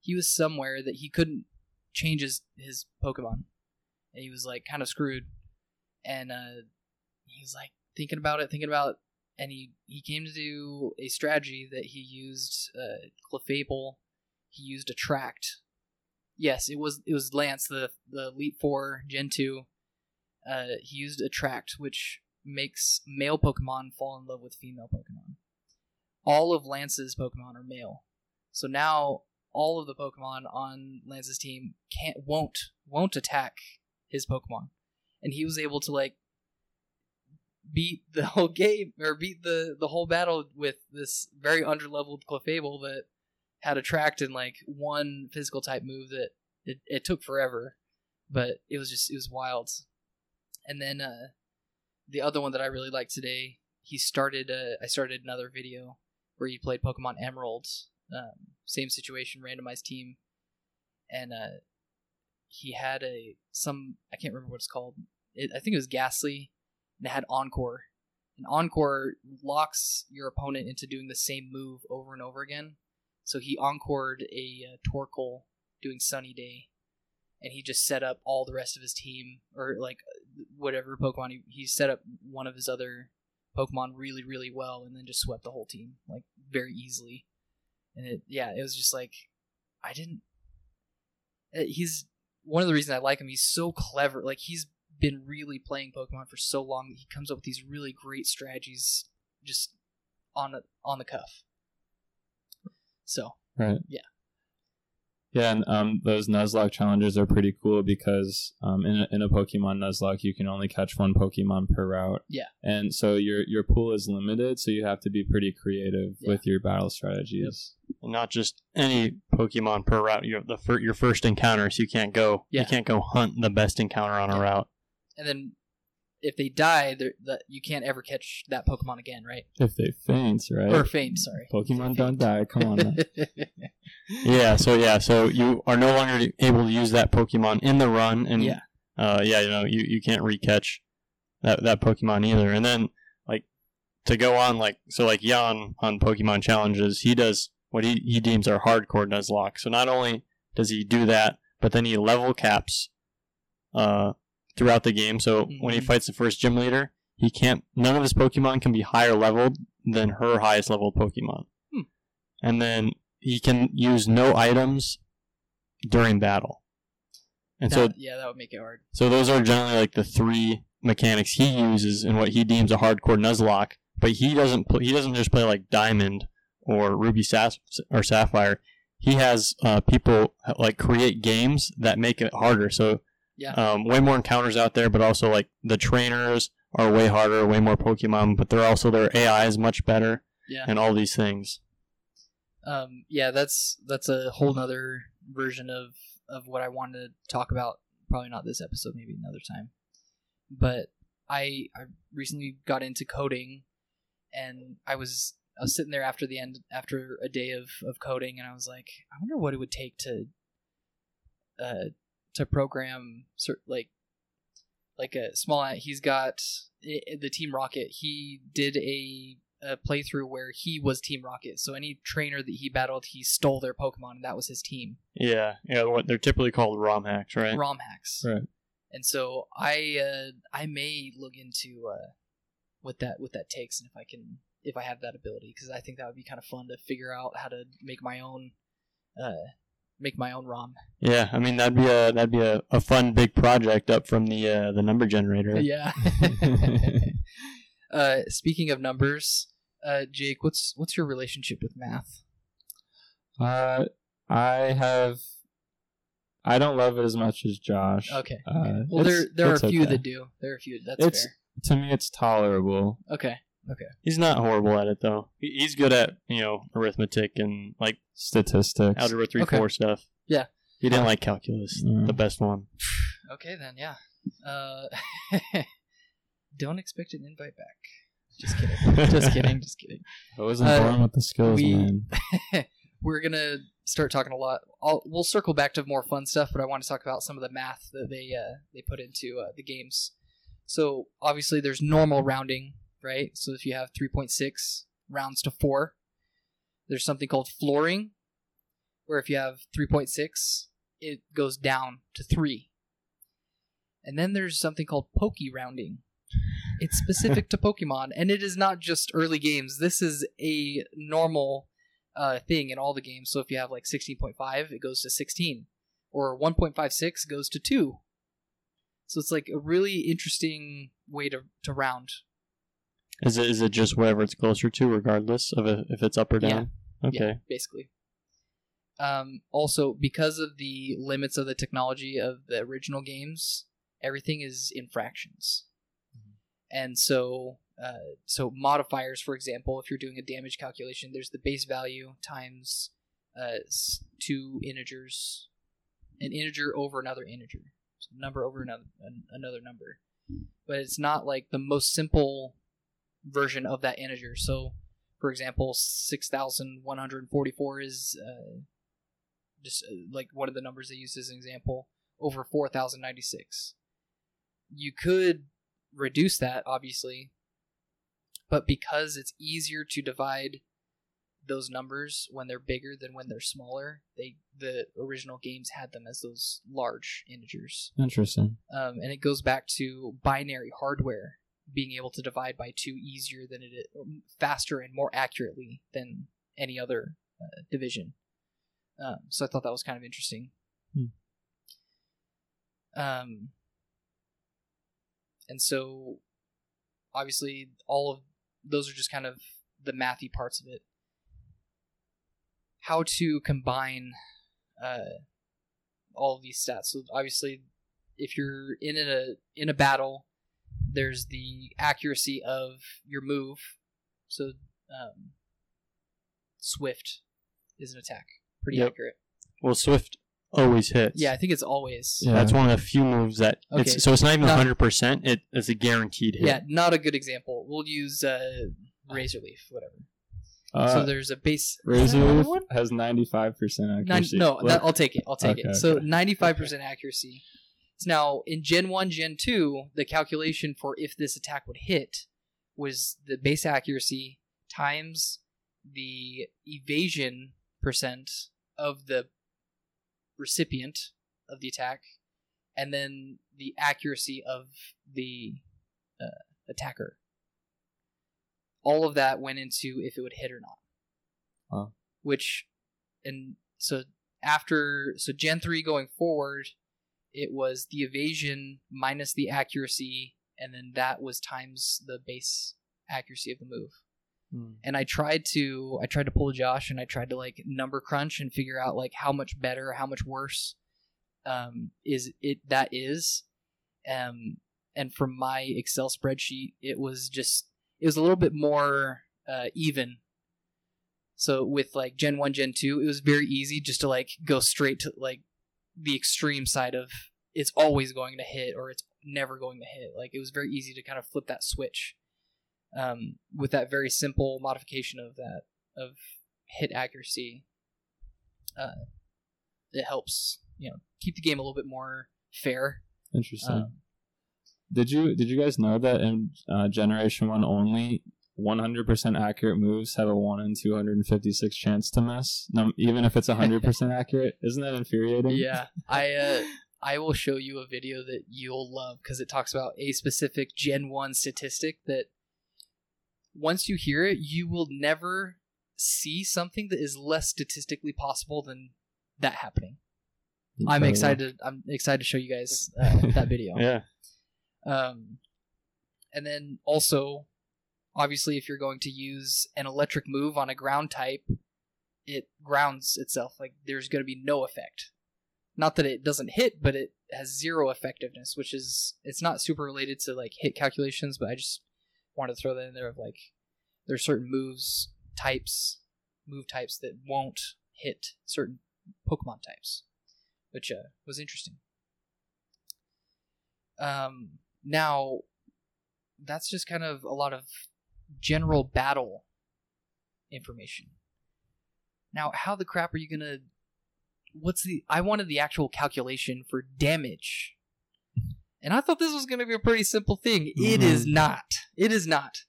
He was somewhere that he couldn't change his his Pokemon, and he was like kind of screwed. And uh, he was like thinking about it, thinking about, it, and he he came to do a strategy that he used uh, Clefable. He used Attract. Yes, it was it was Lance, the the Elite Four Gen two. Uh, he used Attract, which makes male Pokemon fall in love with female Pokemon. All of Lance's Pokemon are male, so now all of the Pokemon on Lance's team can't won't won't attack his Pokemon, and he was able to like beat the whole game or beat the the whole battle with this very underleveled Clefable that had a attract and like one physical type move that it, it took forever, but it was just it was wild. And then uh the other one that I really liked today, he started. Uh, I started another video where he played Pokemon Emerald. Um, same situation, randomized team, and uh, he had a some I can't remember what it's called. It, I think it was Gastly, and it had Encore. And Encore locks your opponent into doing the same move over and over again. So he encored a uh, Torkoal doing Sunny Day, and he just set up all the rest of his team or like whatever Pokemon he, he set up one of his other Pokemon really really well and then just swept the whole team like very easily. And it yeah, it was just like I didn't uh, he's one of the reasons I like him. He's so clever. Like he's been really playing Pokemon for so long that he comes up with these really great strategies just on the, on the cuff. So, Right. Yeah. Yeah, and um, those Nuzlocke challenges are pretty cool because um, in a, in a Pokemon Nuzlocke, you can only catch one Pokemon per route. Yeah. and so your your pool is limited, so you have to be pretty creative Yeah. with your battle strategies. and not just any Pokemon per route. You have the fir- your first encounter, so you can't go. Yeah. You can't go hunt the best encounter on a route. and then if they die, that you can't ever catch that Pokemon again, right? If they faint, right? Or faint, sorry. Pokemon don't die. Come on. Yeah. So yeah. So you are no longer able to use that Pokemon in the run, and Yeah. uh, yeah, you know, you, you can't recatch that that Pokemon either. And then like to go on like so like Jan on Pokemon challenges, he does what he, he deems are hardcore Nuzlocke. So not only does he do that, but then he level caps uh throughout the game. So when he Mhm. fights the first gym leader, he can't none of his Pokemon can be higher leveled than her highest level Pokemon. Hmm. And then he can use no items during battle. And so yeah, that would make it hard. so those are generally like the three mechanics he uses in what he deems a hardcore Nuzlocke. But he doesn't pl- he doesn't just play like Diamond or Ruby Sas- or Sapphire. He has uh, people like create games that make it harder. So Yeah. um, way more encounters out there, but also like the trainers are way harder, way more Pokemon, but they're also their AI is much better, Yeah. and all these things. um, yeah, that's that's a whole nother version of of what I wanted to talk about. Probably not this episode, maybe another time. But I I recently got into coding, and I was I was sitting there after the end after a day of of coding, and I was like, I wonder what it would take to uh to program like like a small he's got the team rocket he did a, a playthrough where he was team rocket so any trainer that he battled he stole their pokemon and that was his team Yeah, yeah. What they're typically called ROM hacks, right? rom hacks Right. and so i uh i may look into uh what that what that takes and if i can if i have that ability because i think that would be kind of fun to figure out how to make my own uh make my own rom Yeah, I mean that'd be a that'd be a, a fun big project up from the uh, the number generator. Yeah. uh, speaking of numbers, uh, Jake, what's what's your relationship with math? Uh, I have. I don't love it as much as Josh. Okay. Uh, Well, there there are a few okay. that do. There are a few. That's It's- fair. To me, it's tolerable. Okay. He's not horrible at it though. He- He's good at you know arithmetic and like Statistics. algebra three Okay. four stuff. Yeah. He didn't like calculus, Mm. the best one. Okay then. Yeah. Uh, don't expect an invite back. Just kidding. just kidding. Just kidding. I wasn't Uh, born with the skills, we- man. We're gonna start talking a lot. I'll, we'll circle back to more fun stuff, but I want to talk about some of the math that they uh, they put into uh, the games. So obviously, there's normal rounding, right? So if you have 3.6 rounds to four, there's something called flooring, where if you have 3.6, it goes down to three. And then there's something called pokey rounding. It's specific to Pokemon, and it is not just early games. This is a normal uh, thing in all the games. So if you have like 16.5, it goes to 16, or 1.56 goes to 2. So it's like a really interesting way to, to round. Is it is it just whatever it's closer to, regardless of if if it's up or Yeah. down? Okay. Yeah, basically. Um, also, because of the limits of the technology of the original games, everything is in fractions, and so uh, so modifiers, for example, if you're doing a damage calculation, there's the base value times uh, two integers, an integer over another integer, so number over another an, another number, but it's not like the most simple version of that integer. So for example, 6,144 is uh, just uh, like one of the numbers they use as an example, over 4,096. You could reduce that, obviously, but because it's easier to divide those numbers when they're bigger than when they're smaller, they the original games had them as those large integers Interesting. um, and it goes back to binary hardware being able to divide by two easier than it is, faster and more accurately than any other uh, division. Um, so I thought that was kind of interesting. Um, and so obviously all of those are just kind of the mathy parts of it. How to combine uh, all of these stats. So obviously if you're in a in a battle, there's the accuracy of your move. So um, swift is an attack, pretty Yep. accurate. Well, Swift always hits. Yeah, I think it's always. Yeah. That's one of the few moves that Okay. it's so it's not even hundred percent. It's a guaranteed hit. Yeah, not a good example. We'll use uh, razor leaf, whatever. Uh, so there's a base. Razor Is that another Leaf has 95% Nine, accuracy. no, that, I'll take it. I'll take Okay, it. So 95% accuracy. So now in Gen 1, Gen 2, the calculation for if this attack would hit was the base accuracy times the evasion percent of the recipient of the attack, and then the accuracy of the uh, attacker. All of that went into if it would hit or not. Wow. Which, and so after, so Gen 3 going forward, it was the evasion minus the accuracy, and then that was times the base accuracy of the move Hmm. and I tried to I tried to pull Josh and I tried to like number crunch and figure out like how much better, how much worse um is it that is. Um and from my Excel spreadsheet it was just it was a little bit more uh even. So with like Gen 1, Gen 2, it was very easy just to like go straight to like the extreme side of it's always going to hit or it's never going to hit. Like it was very easy to kind of flip that switch um, with that very simple modification of that of hit accuracy. Uh, it helps you know keep the game a little bit more fair. Interesting. Um, did you did you guys know that in uh, Generation One only 100% accurate moves have a one in 256 chance to miss, no, even if it's 100% accurate? Isn't that infuriating? yeah, I uh, I will show you a video that you'll love because it talks about a specific Gen One statistic that once you hear it, you will never see something that is less statistically possible than that happening. I'm excited. I'm excited to show you guys uh, that video. Yeah. Um, and then also, obviously, if you're going to use an electric move on a ground type, it grounds itself. Like there's going to be no effect. Not that it doesn't hit, but it has zero effectiveness, which is it's not super related to like hit calculations. But I just wanted to throw that in there of like there's certain moves types, move types that won't hit certain Pokemon types, which uh, was interesting. Um, now, that's just kind of a lot of general battle information. Now, how the crap are you gonna? What's the? I wanted the actual calculation for damage, and I thought this was gonna be a pretty simple thing. It is not. It is not.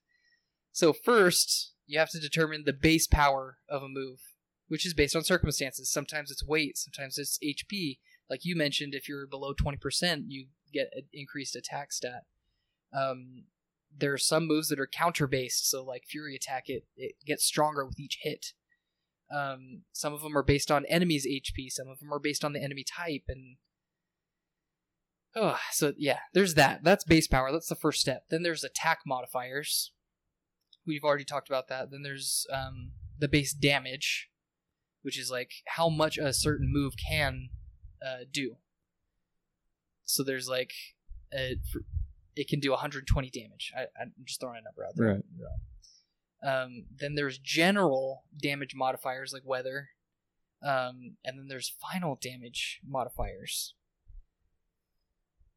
So first, you have to determine the base power of a move, which is based on circumstances. Sometimes it's weight, sometimes it's HP. Like you mentioned, if you're below twenty percent, you get an increased attack stat. Um, there are some moves that are counter based, so like Fury Attack, it it gets stronger with each hit. Um, some of them are based on enemies' HP, some of them are based on the enemy type, and oh, so yeah, there's that. That's base power. That's the first step. Then there's attack modifiers. We've already talked about that. Then there's um, the base damage, which is like how much a certain move can uh, do. So there's like a, it can do 120 damage. I, I'm just throwing a number out there. Right. Um, then there's general damage modifiers like weather, um, and then there's final damage modifiers.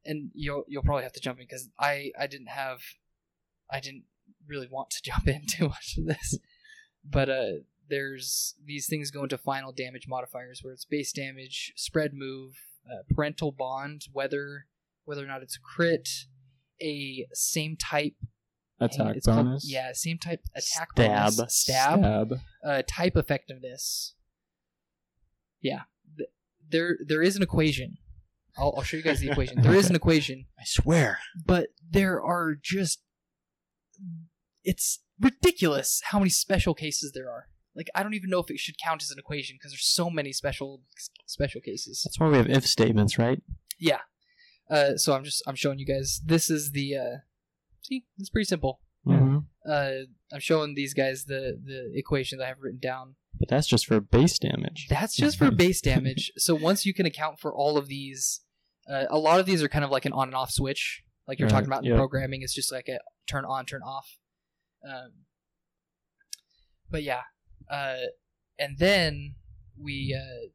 And you'll you'll probably have to jump in because I I didn't have, I didn't really want to jump in too much of this, but uh, there's these things go into final damage modifiers where it's base damage, spread move, uh, parental bond, whether whether or not it's crit, a same type Attack it's called- yeah, same type attack Stab. bonus. Stab. Stab. Uh, type effectiveness. Yeah, Th- there there is an equation. I'll, I'll show you guys the equation. There is an equation, I swear. but there are just it's ridiculous how many special cases there are. Like I don't even know if it should count as an equation because there's so many special special cases. That's why we have if statements, right? Yeah. Uh, so I'm just I'm showing you guys. This is the uh, see. It's pretty simple. Mm-hmm. uh, I'm showing these guys the the equation that I have written down. But that's just for base damage. That's just for base damage. So once you can account for all of these, uh, a lot of these are kind of like an on and off switch, like you're Right, talking about in yep. programming. It's just like a turn on, turn off. Um, but yeah, uh, and then we, uh, I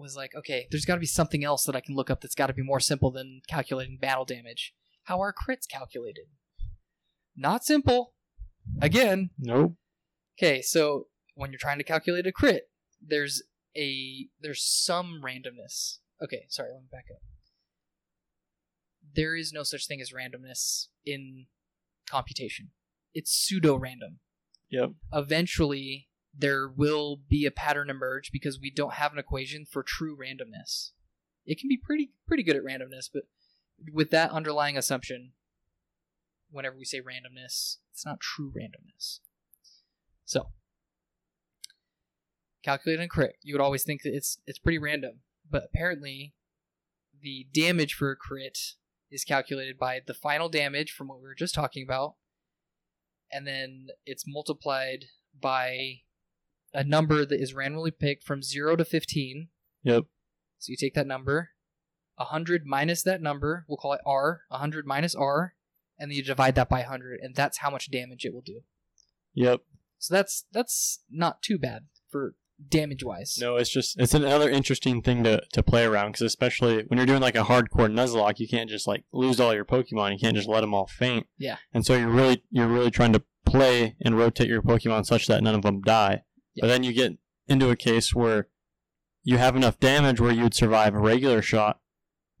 was like, okay, there's got to be something else that I can look up that's got to be more simple than calculating battle damage. How are crits calculated? Not simple. Again, Nope. Okay, so when you're trying to calculate a crit, there's a there's some randomness. Okay, sorry, let me back up. There is no such thing as randomness in computation. it's pseudo random. Yep. Eventually, there will be a pattern emerge because we don't have an equation for true randomness. It can be pretty pretty good at randomness, but with that underlying assumption, whenever we say randomness, it's not true randomness. So, calculate and crit. You would always think that it's it's pretty random, but apparently, the damage for a crit is calculated by the final damage from what we were just talking about, and then it's multiplied by a number that is randomly picked from zero to fifteen. Yep. So you take that number, 100 minus that number, we'll call it R, 100 minus R, and then you divide that by 100, and that's how much damage it will do. Yep. So that's that's not too bad for damage wise. No, it's just it's another interesting thing to, to play around because especially when you're doing like a hardcore Nuzlocke, you can't just like lose all your Pokemon. You can't just let them all faint. Yeah. And so you're really you're really trying to play and rotate your Pokemon such that none of them die. Yeah. But then you get into a case where you have enough damage where you would survive a regular shot,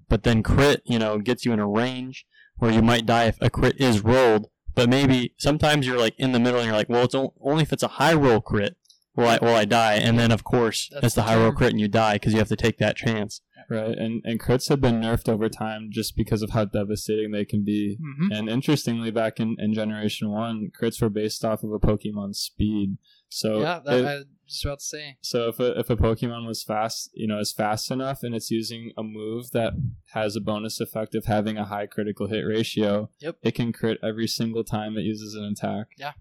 but then crit, you know, gets you in a range where you might die if a crit is rolled. But maybe sometimes you're like in the middle and you're like, well, it's only if it's a high roll crit will I will I die, and then of course That's it's the the high roll crit and you die because you have to take that chance. Right, and and crits have been nerfed over time just because of how devastating they can be. hmm And interestingly, back in, in Generation One, crits were based off of a Pokemon's speed. So yeah, that, it- I was just about to say. so if a, if a Pokemon was fast, you know, is fast enough, and it's using a move that has a bonus effect of having a high critical hit ratio, Yep. it can crit every single time it uses an attack. Yeah.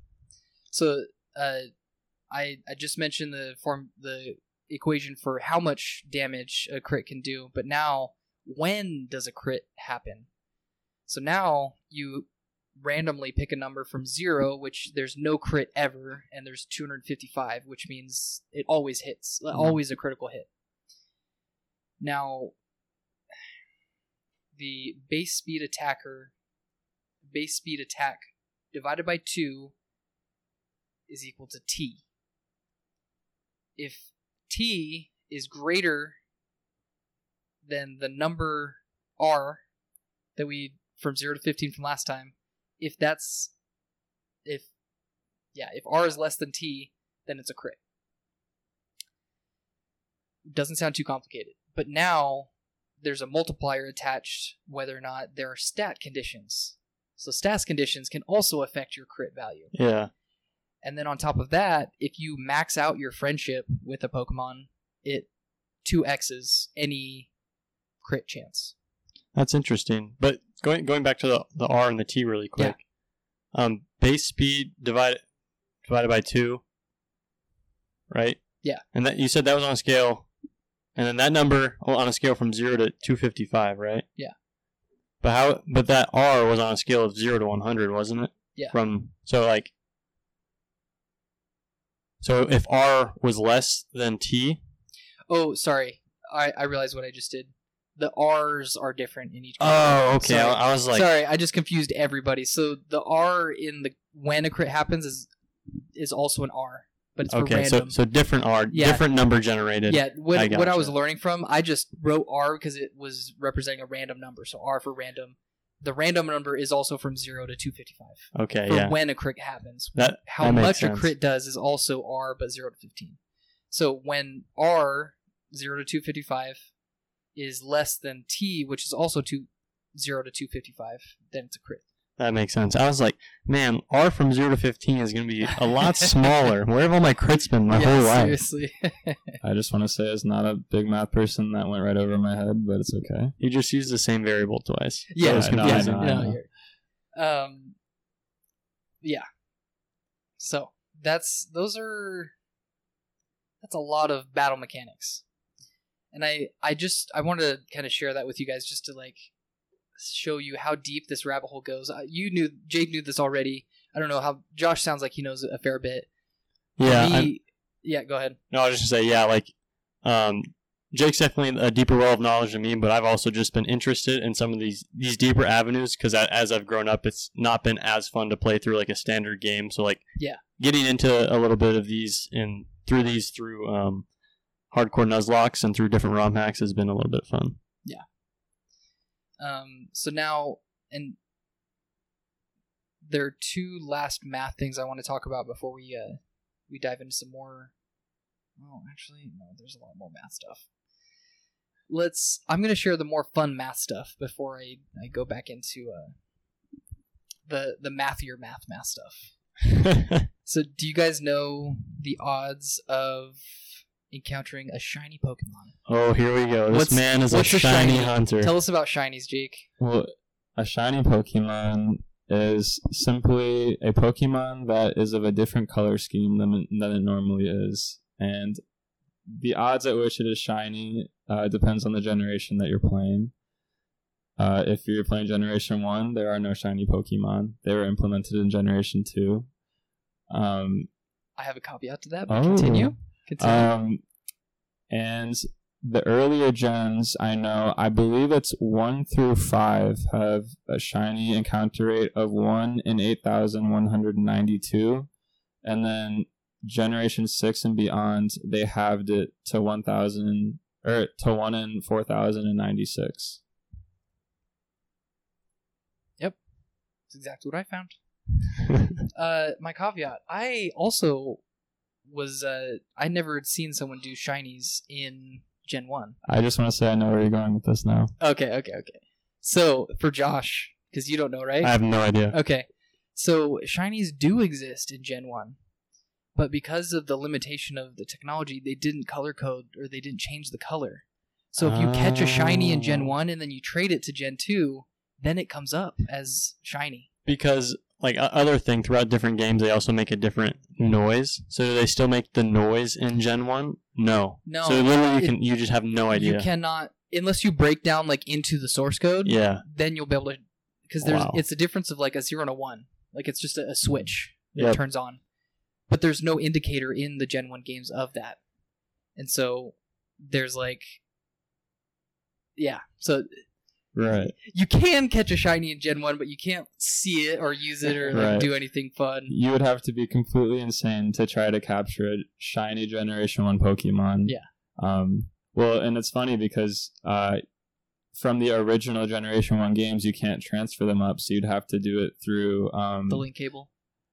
So uh, I I just mentioned the form the equation for how much damage a crit can do, but now when does a crit happen? So now you randomly pick a number from zero, which there's no crit ever, and there's 255, which means it always hits, mm-hmm. always a critical hit. Now, the base speed attacker, base speed attack divided by two is equal to t. If t is greater than the number r that we from 0 to 15 from last time, if that's if yeah, if r is less than t, then it's a crit. Doesn't sound too complicated. But now there's a multiplier attached whether or not there are stat conditions. So stats conditions can also affect your crit value. Yeah. And then on top of that, if you max out your friendship with a Pokemon, it 2x's any crit chance. That's interesting. But going going back to the, the R and the T really quick. Yeah. Um, base speed divided divided by two. Right. Yeah. And that you said that was on a scale, and then that number on a scale from zero to two fifty five, right? Yeah. But how? But that R was on a scale of zero to one hundred, wasn't it? Yeah. From so like. So if R was less than T, Oh, sorry. I, I realized what I just did. The R's are different in each. oh okay, Sorry. I, was like, Sorry, I just confused everybody. So the R in the when a crit happens is is also an R, but it's okay, so random. so different R, Yeah. different number generated. yeah, what, I what I was learning from, I just wrote R because it was representing a random number. So R for random. The random number is also from zero to two fifty five Okay, for yeah. when a crit happens. That How that much sense. a crit does is also R, but zero to fifteen. So when R zero to two fifty five is less than T, which is also two zero to two fifty five, then it's a crit. That makes sense. I was like, man, R from zero to fifteen is going to be a lot smaller. Where have all my crits been my yeah, whole life? seriously. I just want to say, as not a big math person, that went right over my head, but it's okay. You just used the same variable twice. Yeah, it was no, I confusing. know, I know. you're- um, yeah. So that's those are that's a lot of battle mechanics, and I I just I wanted to kind of share that with you guys just to like show you how deep this rabbit hole goes. Uh, You knew Jake knew this already. I don't know how Josh sounds like he knows a fair bit. Yeah. Me- yeah. Go ahead. no, I was just gonna say, yeah, like, um, Jake's definitely a deeper well of knowledge than me, but I've also just been interested in some of these these deeper avenues because as I've grown up, it's not been as fun to play through like a standard game. So like, Yeah. getting into a little bit of these and through these through um, hardcore Nuzlockes and through different ROM hacks has been a little bit fun. Yeah. Um, so now, and there are two last math things I want to talk about before we uh we dive into some more. Oh, actually, no. There's a lot more math stuff. Let's. I'm gonna share the more fun math stuff before I I go back into uh the the mathier math math stuff. So, do you guys know the odds of encountering a shiny Pokemon? oh, here we go. This What's- man is a what's a shiny, shiny? hunter. Tell us about shinies, Jake. Well, a shiny Pokemon is simply a Pokemon that is of a different color scheme than than it normally is, and the odds at which it is shiny uh, depends on the generation that you're playing. Uh, if you're playing Generation One, there are no shiny Pokemon. They were implemented in Generation Two. Um, I have a caveat to that, but Oh. continue. Um, and the earlier gens, I know, I believe it's one through five have a shiny encounter rate of one in eight thousand one hundred ninety-two, and then generation six and beyond, they halved it to one thousand or to one in four thousand and ninety-six. That's exactly what I found. uh, my caveat: I also was uh, I never had seen someone do shinies in Gen One. I just want to say I know where you're going with this now. Okay, okay, okay. So for Josh, because you don't know, right? I have no idea. Okay. So shinies do exist in Gen 1. But because of the limitation of the technology, they didn't color code or they didn't change the color. So if you catch a shiny in Gen Oh. 1 and then you trade it to Gen 2, then it comes up as shiny. Because like other thing throughout different games, they also make a different noise. So do they still make the noise in Gen One? No. No, So literally, you it- can you just have no idea. You cannot unless you break down like into the source code, yeah. then you'll be able to because there's Wow. it's a difference of like a 0 and a 1. Like it's just a, a switch that Yep. turns on. But there's no indicator in the Gen 1 games of that. And so there's like yeah. So Right. you can catch a shiny in Gen 1, but you can't see it or use it or like, Right. do anything fun. You would have to be completely insane to try to capture a shiny Generation One Pokemon. Yeah. Um. Well, and it's funny because uh, from the original Generation One games, you can't transfer them up, so you'd have to do it through um. The link cable.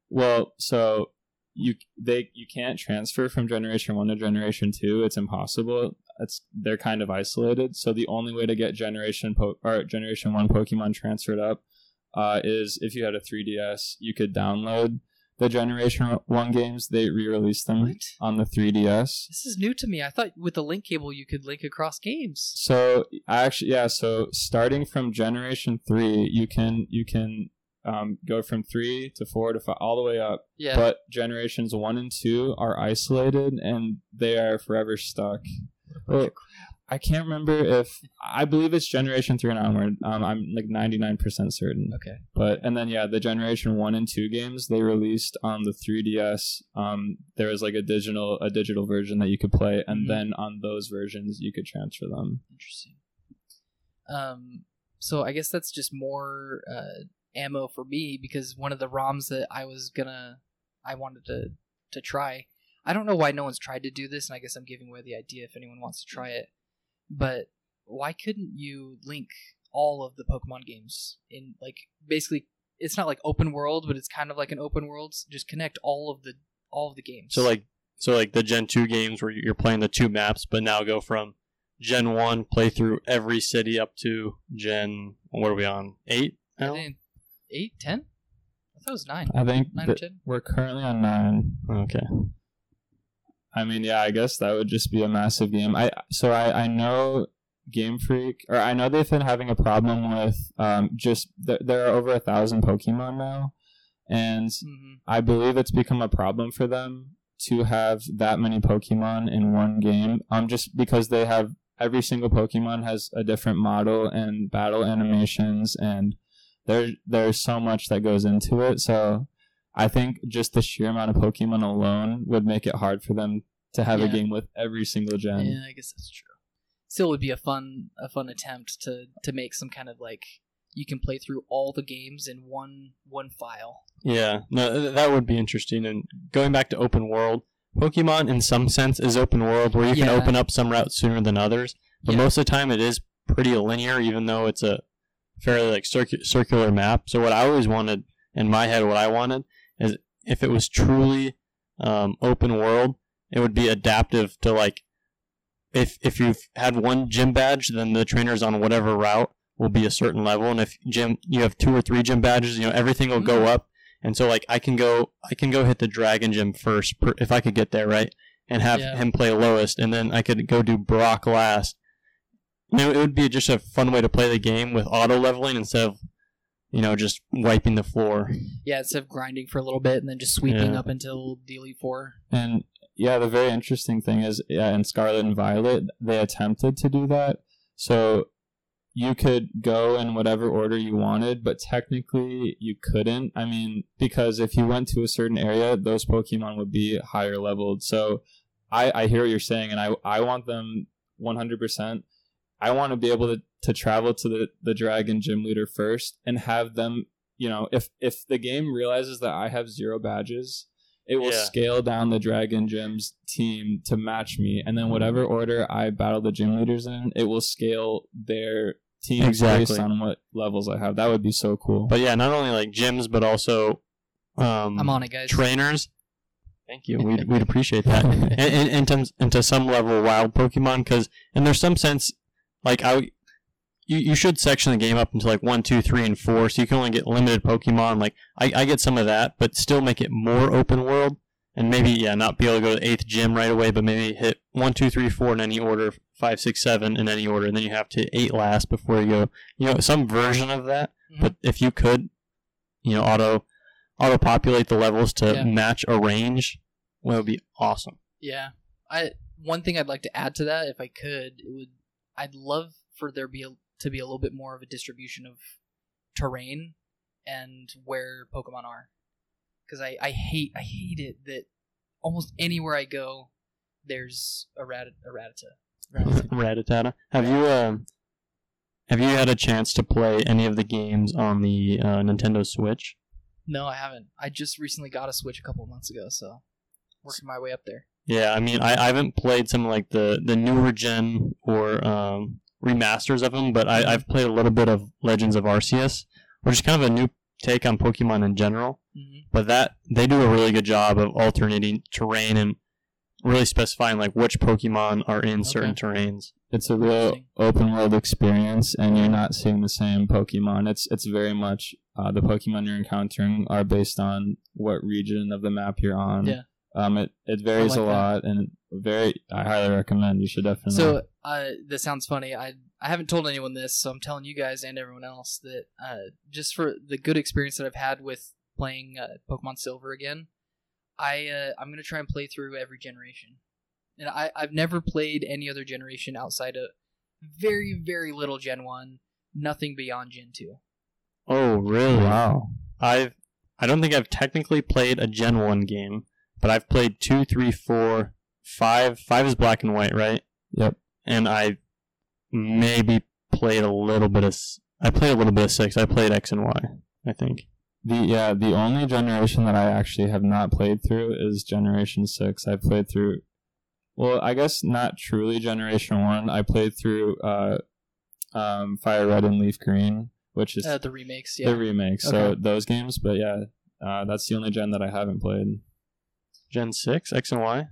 Well, so you they you can't transfer from Generation One to Generation Two. It's impossible. It's they're kind of isolated. So the only way to get Generation po- or Generation One Pokemon transferred up uh, is if you had a 3DS, you could download the Generation One games. They re-released them What? on the 3DS. This is new to me. I thought with the link cable you could link across games. So I actually, yeah. So starting from Generation Three, you can you can um, go from three to four to five, all the way up. Yeah. But generations one and two are isolated and they are forever stuck. Well, I can't remember if I believe it's generation three and onward. Um, I'm like 99% certain. okay. But and then yeah, the generation one and two games they released on the 3DS. Um, there was like a digital a digital version that you could play, and Mhm. then on those versions you could transfer them. Interesting. Um, so I guess that's just more uh, ammo for me because one of the ROMs that I was gonna, I wanted to to try. I don't know why no one's tried to do this, and I guess I'm giving away the idea if anyone wants to try it. But why couldn't you link all of the Pokemon games in like basically? It's not like open world, but it's kind of like an open world. Just connect all of the all of the games. So like so like the Gen two games where you're playing the two maps, but now go from Gen one play through every city up to Gen what are we on eight? I now? think eight, ten. I thought it was nine. I think Nine or that ten. we're currently on nine. Okay. I mean, yeah, I guess that would just be a massive game. I so I I know Game Freak, or I know they've been having a problem with um just th- there are over a thousand Pokemon now, and hmm I believe it's become a problem for them to have that many Pokemon in one game. Um, just because they have every single Pokemon has a different model and battle animations, and there there's so much that goes into it. So I think just the sheer amount of Pokemon alone would make it hard for them to have a game with every single gen. Yeah, I guess that's true. Still, would be a fun a fun attempt to to make some kind of like you can play through all the games in one one file. Yeah, no, that would be interesting. And going back to open world, Pokemon in some sense is open world where you can open up some routes sooner than others. But Yeah. most of the time, it is pretty linear, even though it's a fairly like circu- circular map. So what I always wanted in my head what I wanted is if it was truly um, open world, it would be adaptive to like if if you've had one gym badge, then the trainers on whatever route will be a certain level, and if gym you have two or three gym badges, you know everything will go Mhm. up. And so like I can go I can go hit the dragon gym first per, if I could get there right, and have Yeah. him play lowest, and then I could go do Brock last. You know, it would be just a fun way to play the game with auto leveling instead of you know just wiping the floor. Yeah, instead of grinding for a little bit and then just sweeping Yeah. up until the Elite Four. And yeah, the very interesting thing is, yeah, in Scarlet and Violet, they attempted to do that. So you could go in whatever order you wanted, but technically you couldn't. I mean, because if you went to a certain area, those Pokemon would be higher leveled. So I, I hear what you're saying, and I, I want them 100%. I want to be able to, to travel to the, the Dragon Gym Leader first and have them, you know, if, if the game realizes that I have zero badges, it will Yeah. scale down the Dragon Gym's team to match me, and then whatever order I battle the gym leaders in, it will scale their team Exactly. based on what levels I have. That would be so cool. But yeah, not only like gyms, but also um, I'm on it, guys. trainers. Thank you. We'd, we'd appreciate that. and, and, and, to, and to some level, wild Pokemon, because and there's some sense, like I, you, you should section the game up into like one, two, three, and four, so you can only get limited Pokemon. Like I, I get some of that, but still make it more open world, and maybe yeah, not be able to go to the eighth gym right away, but maybe hit one, two, three, four in any order, five, six, seven in any order, and then you have to eight last before you go. You know, some version of that. Mhm. But if you could, you know, auto auto populate the levels to Yeah. match a range, well, it would be awesome. Yeah, I one thing I'd like to add to that, if I could, it would I'd love for there be a, to be a little bit more of a distribution of terrain and where Pokemon are, because I I hate I hate it that almost anywhere I go, there's a rat a. Rattata. Rattata. Have you um have you had a chance to play any of the games on the uh, Nintendo Switch? no, I haven't. I just recently got a Switch a couple of months ago, so working my way up there. Yeah, I mean, I, I haven't played some like the the newer gen or um, remasters of them, but I, I've played a little bit of Legends of Arceus, which is kind of a new take on Pokemon in general. hmm but that they do a really good job of alternating terrain and really specifying like which Pokemon are in certain terrains. It's a real open world experience, and you're not seeing the same Pokemon. It's it's very much uh, the Pokemon you're encountering are based on what region of the map you're on. Yeah. Um, it it varies like a that. lot, and very I highly recommend. You should definitely. So uh, this sounds funny. I I haven't told anyone this, so I'm telling you guys and everyone else that uh, just for the good experience that I've had with playing uh, Pokemon Silver again, I uh, I'm gonna try and play through every generation, and I I've never played any other generation outside of very very little Gen One, nothing beyond Gen Two. Oh, really? wow. I've I don't think I've technically played a Gen One game, but I've played two, three, four, five. Five is black and white, right? Yep. And I maybe played a little bit of. s- I played a little bit of six. I played X and Y. I think. The yeah, the only generation that I actually have not played through is Generation Six. I played through, well, I guess not truly Generation One. I played through uh, um, Fire Red and Leaf Green, which is Uh, the remakes, yeah. the remake. So those games, but yeah, uh, that's the only gen that I haven't played. Gen six, X and Y.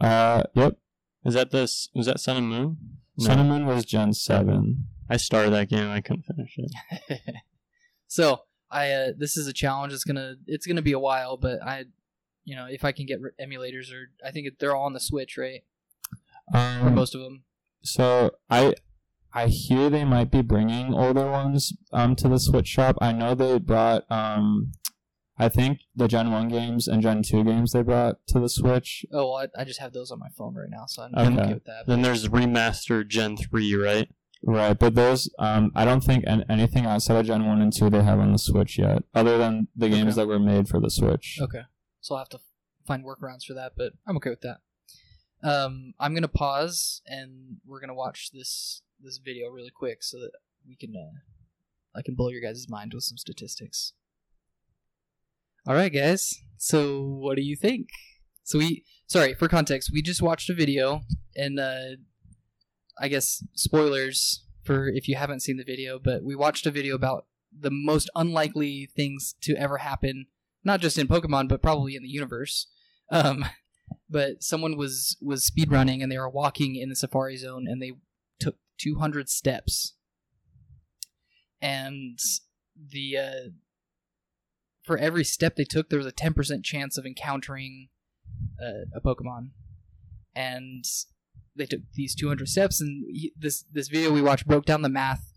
Uh, yep. Is that this? Was that Sun and Moon? Sun and Moon was Gen Seven. I started that game. I couldn't finish it. so I uh, this is a challenge. It's gonna it's gonna be a while, but I, you know, if I can get re- emulators or I think they're all on the Switch, right? Or Um, most of them. So I I hear they might be bringing older ones um to the Switch shop. I know they brought um I think the Gen 1 games and Gen 2 games they brought to the Switch. Oh, well, I, I just have those on my phone right now, so I'm Okay. okay with that. Then there's remastered Gen three, right? Right, but those um I don't think an- anything outside of Gen 1 and 2 they have on the Switch yet other than the games Okay. that were made for the Switch. Okay, so I'll have to find workarounds for that, but I'm okay with that. Um, I'm gonna pause and we're gonna watch this this video really quick so that we can uh, I can blow your guys' mind with some statistics. All right, guys. So what do you think? So we sorry for context. We just watched a video and uh, I guess spoilers for if you haven't seen the video, but we watched a video about the most unlikely things to ever happen, not just in Pokemon, but probably in the universe. Um, but someone was was speedrunning and they were walking in the Safari Zone and they took 200 steps, and the uh, for every step they took, there was a 10% chance of encountering uh, a Pokemon, and they took these 200 steps. And he, this this video we watched broke down the math,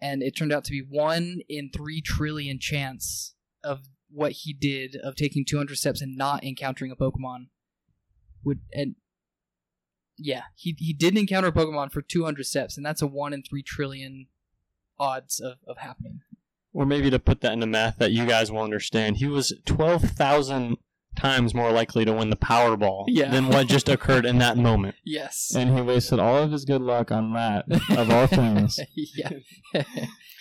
and it turned out to be one in three trillion chance of what he did of taking 200 steps and not encountering a Pokemon. Would and yeah, he he didn't encounter a Pokemon for 200 steps, and that's a one in three trillion odds of, of happening. Or maybe to put that into math that you guys will understand, he was 12,000 times more likely to win the Powerball Yeah. than what just occurred in that moment. Yes. And he wasted all of his good luck on that, of all things. yeah.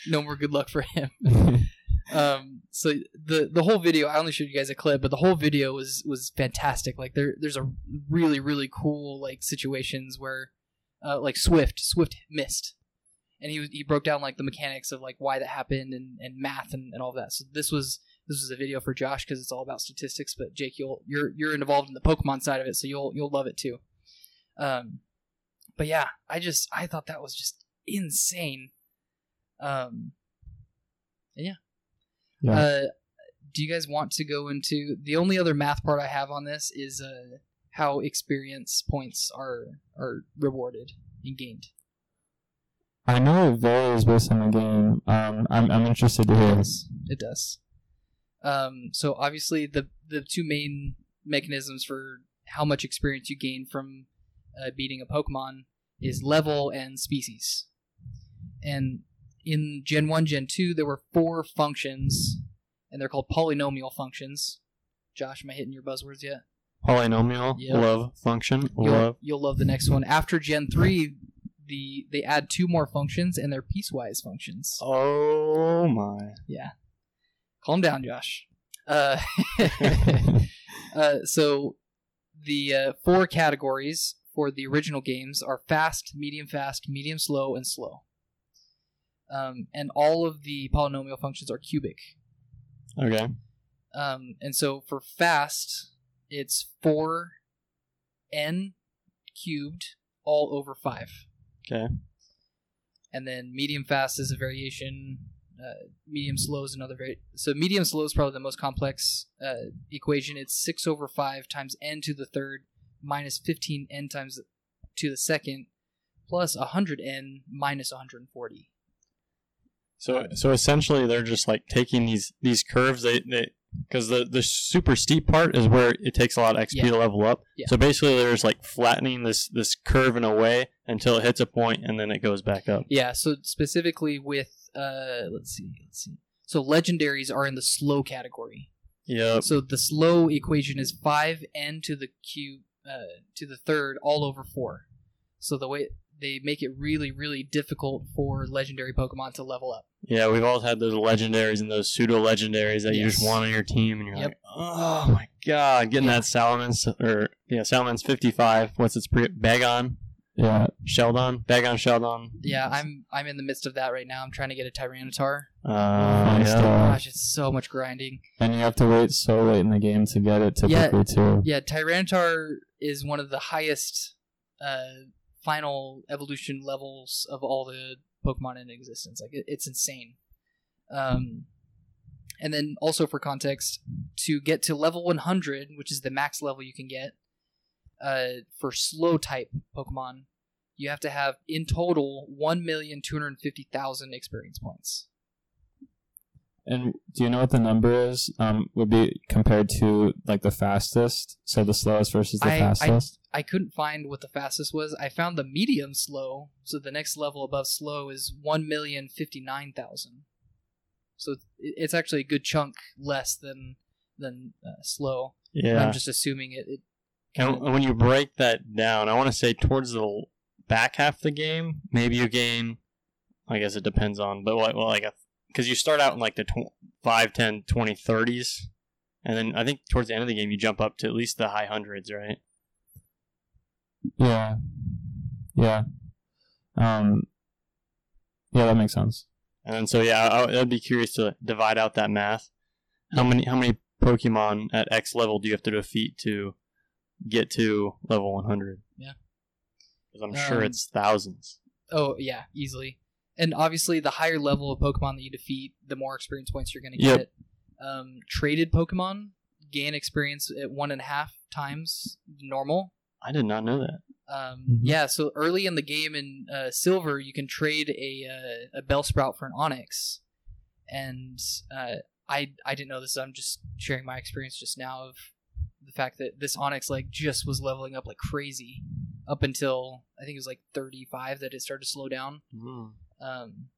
no more good luck for him. Um, so the the whole video, I only showed you guys a clip, but the whole video was was fantastic. Like there there's a really really cool like situations where, uh, like Swift Swift missed, and he was he broke down like the mechanics of like why that happened and, and math and, and all that. So this was this was a video for Josh because it's all about statistics. But Jake, you'll you're you're involved in the Pokemon side of it, so you'll you'll love it too. Um, but yeah, I just I thought that was just insane. Um, Yeah. uh, do you guys want to go into the only other math part I have on this is uh, how experience points are are rewarded and gained. I know it varies based on the game. Um, I'm, I'm interested to hear. This. It does. Um, so obviously the the two main mechanisms for how much experience you gain from uh, beating a Pokemon is level and species. And in Gen One, Gen Two, there were four functions, and they're called polynomial functions. Josh, am I hitting your buzzwords yet? Polynomial, Yeah. love, function, You'll, love. you'll love the next one. After Gen Three, the they add two more functions, and they're piecewise functions. Oh my. Yeah. Calm down, Josh. Uh, uh, so the uh, four categories for the original games are fast, medium fast, medium slow, and slow. Um, and all of the polynomial functions are cubic. Okay. Um, and so for fast, it's 4n cubed all over 5. Okay. and then medium fast is a variation. Uh, medium slow is another vari- So medium slow is probably the most complex uh, equation. It's six over five times n to the third minus fifteen n times to the second plus hundred n minus one hundred and forty. So so essentially they're just like taking these these curves they they because the the super steep part is where it takes a lot of XP Yeah. to level up. Yeah. So basically they're like flattening this this curve in a way until it hits a point and then it goes back up. Yeah. So specifically with uh, let's see, let's see. So legendaries are in the slow category. Yeah. So the slow equation is five n to the cube uh, to the third all over four. So the way they make it really really difficult for legendary Pokemon to level up. Yeah, we've all had those legendaries and those pseudo legendaries that you just want on your team, and you're Yep. like, oh my god, getting Yeah. that Salamence or yeah, Salamence 55. What's its pre- Bagon, Yeah, Shelgon, Bagon, Shelgon. Yeah, I'm I'm in the midst of that right now. I'm trying to get a Tyranitar. Uh, Fun yeah. stuff. Gosh, it's so much grinding. and you have to wait so late in the game to get it typically too. Yeah, Tyranitar is one of the highest uh, final evolution levels of all the Pokemon in existence. Like it, it's insane. Um, and then also for context, to get to level 100, which is the max level you can get uh, for slow type Pokemon, you have to have in total 1,250,000 experience points. And do you know what the number is? Um, would be compared to like the fastest, so the slowest versus the I- I- fastest. I couldn't find what the fastest was. I found the medium slow, so the next level above slow is one million fifty nine thousand. So it's- it's actually a good chunk less than than uh, slow. But Yeah. I'm just assuming it. it And kinda- when you break that down, I want to say towards the back half of the game, maybe you gain. I guess it depends on, but like, well, like a because you start out in like the tw- 5, 10, 20, 30s, and then I think towards the end of the game you jump up to at least the high hundreds, right? Yeah, yeah, um, yeah. That makes sense. And then so yeah, I, I'd be curious to divide out that math. How many how many Pokemon at X level do you have to defeat to get to level 100? Yeah. because I'm sure Um, it's thousands. Oh yeah, easily. And obviously, the higher level of Pokemon that you defeat, the more experience points you're going to Yep. get. Um, traded Pokemon gain experience at one and a half times normal. I did not know that. Um, Mhm. Yeah, so early in the game in uh, Silver, you can trade a uh, a Bellsprout for an Onix, and uh, I I didn't know this. I'm just sharing my experience just now of the fact that this Onix like just was leveling up like crazy up until I think it was like 35 that it started to slow down. Um,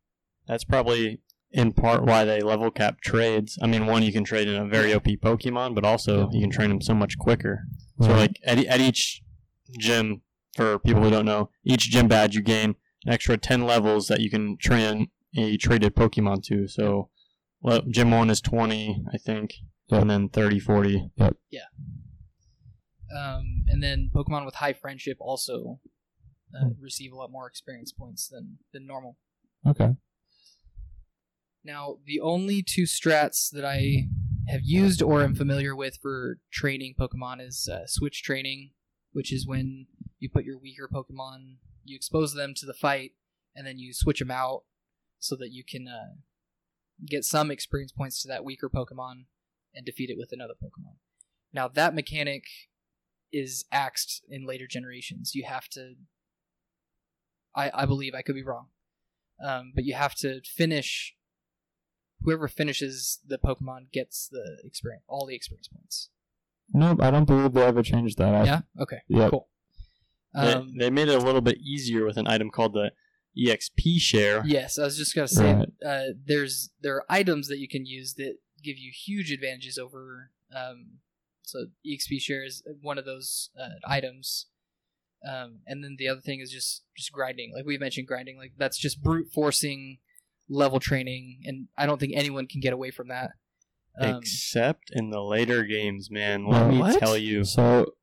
That's probably in part why they level cap trades. I mean, one you can trade in a very OP Pokemon, but also you can train them so much quicker. So like at, at each gym, for people who don't know, each gym badge you gain an extra ten levels that you can train a traded Pokemon to. So well, gym one is twenty, I think, Yep. and then 30, 40. um, and then Pokemon with high friendship also uh, Hmm. receive a lot more experience points than than normal. Okay. Now, the only two strats that I have used or am familiar with for training Pokemon is uh, switch training, which is when you put your weaker Pokemon, you expose them to the fight, and then you switch them out so that you can uh, get some experience points to that weaker Pokemon and defeat it with another Pokemon. Now, that mechanic is axed in later generations. You have to. I, I believe I could be wrong, um, but you have to finish whoever finishes the Pokemon gets the experience, all the experience points. Nope, I don't believe they ever changed that. I, Yeah. Okay. Yep. Cool. They, Um, they made it a little bit easier with an item called the EXP share. yes, I was just gonna say Right. uh, there's there are items that you can use that give you huge advantages over. Um, so EXP share is one of those uh, items. Um, and then the other thing is just just grinding, like we mentioned, grinding. Like that's just brute forcing level training, and I don't think anyone can get away from that. Um, Except in the later games, man. Let me what? tell you. So,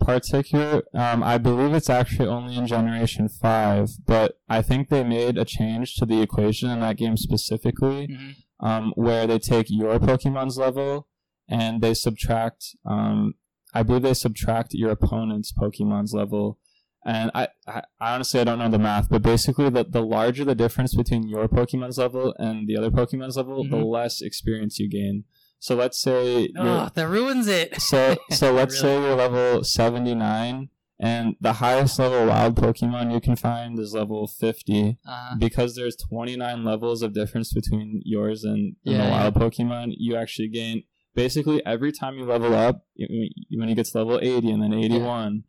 particular, um, I believe it's actually only in Generation 5, but I think they made a change to the equation in that game specifically, mhm. um, where they take your Pokemon's level and they subtract, um, I believe they subtract your opponent's Pokemon's level. And I, I, I honestly I don't know the math, but basically the, the larger the difference between your Pokemon's level and the other Pokemon's level, the Mhm. less experience you gain. So let's say Oh, that ruins it. so so let's Really? say you're level 79 and the highest level wild Pokemon you can find is level 50 Uh, because there's 29 levels of difference between yours and, and Yeah, the wild Pokemon you actually gain basically every time you level up when you get to level 80 and then 81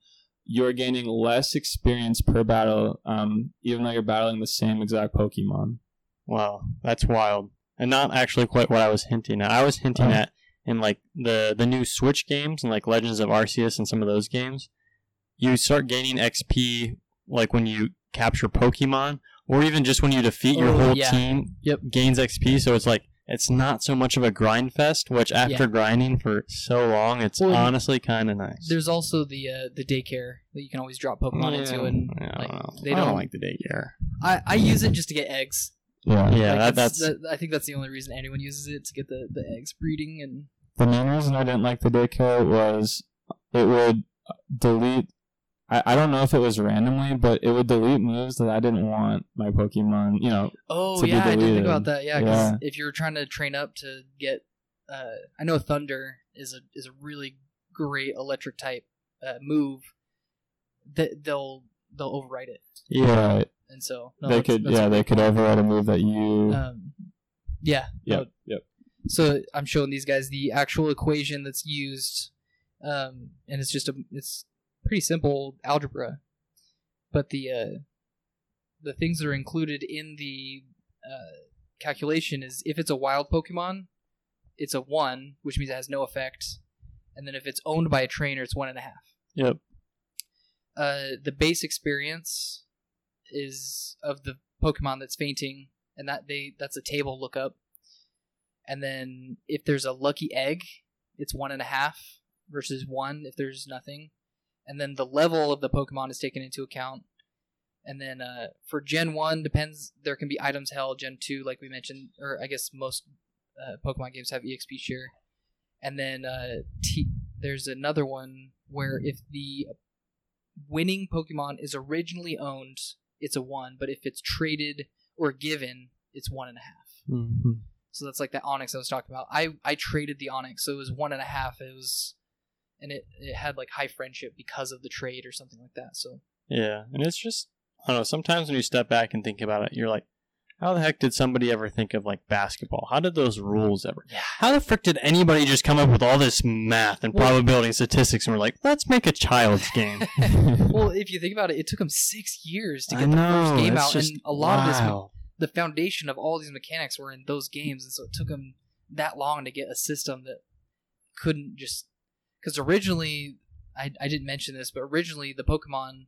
you're gaining less experience per battle um, even though you're battling the same exact Pokemon Wow, that's wild. And not actually quite what I was hinting at. I was hinting Oh. at in like the the new Switch games and like Legends of Arceus and some of those games. You start gaining XP like when you capture Pokemon, or even just when you defeat your Oh, whole yeah. team. Yep. Gains XP, so it's like it's not so much of a grind fest. Which after Yeah. grinding for so long, it's Well, honestly kind of nice. There's also the uh, the daycare that you can always drop Pokemon into, and Yeah, like, don't know. they don't. don't like the daycare. I, I use it just to get eggs. yeah Yeah, Like, that, that's that, I think that's the only reason anyone uses it to get the, the eggs breeding and The main reason I didn't like the daycare was it would delete. I, I don't know if it was randomly, but it would delete moves that I didn't want my Pokemon. You know, oh To be yeah, I didn't think about that. Yeah, 'cause Yeah. if you're trying to train up to get, uh, I know Thunder is a is a really great electric type uh, move. That they'll they'll override it, yeah. right? and so no, they that's- could, that's yeah, they could override a move that you. Um, yeah, yep, yep. so I'm showing these guys the actual equation that's used, um, and it's just a it's pretty simple algebra, but the uh, the things that are included in the uh, calculation is if it's a wild Pokemon, it's a one, which means it has no effect, and then if it's owned by a trainer, it's one and a half. Yep. Uh, the base experience is of the Pokemon that's fainting, and that they that's a table lookup. And then if there's a lucky egg, it's one and a half versus one if there's nothing. And then the level of the Pokemon is taken into account. And then uh, for Gen One, depends. There can be items held. Gen Two, like we mentioned, or I guess most uh, Pokemon games have EXP share. And then uh, T- there's another one where if the winning Pokemon is originally owned, it's a one. But if it's traded or given, it's one and a half. Mm-hmm. So that's like that Onix I was talking about. I I traded the Onix, so it was one and a half. It was, and it it had like high friendship because of the trade or something like that. So Yeah, and it's just I don't know. Sometimes when you step back and think about it, you're like, how the heck did somebody ever think of like basketball? How did those rules ever? yeah, How the frick did anybody just come up with all this math and Well- probability and statistics and we're like, let's make a child's game? well, if you think about it, it took them six years to I get the know, first game out, and a lot of this, the foundation of all these mechanics were in those games, and so it took them that long to get a system that couldn't just because originally I, I didn't mention this, but originally the Pokemon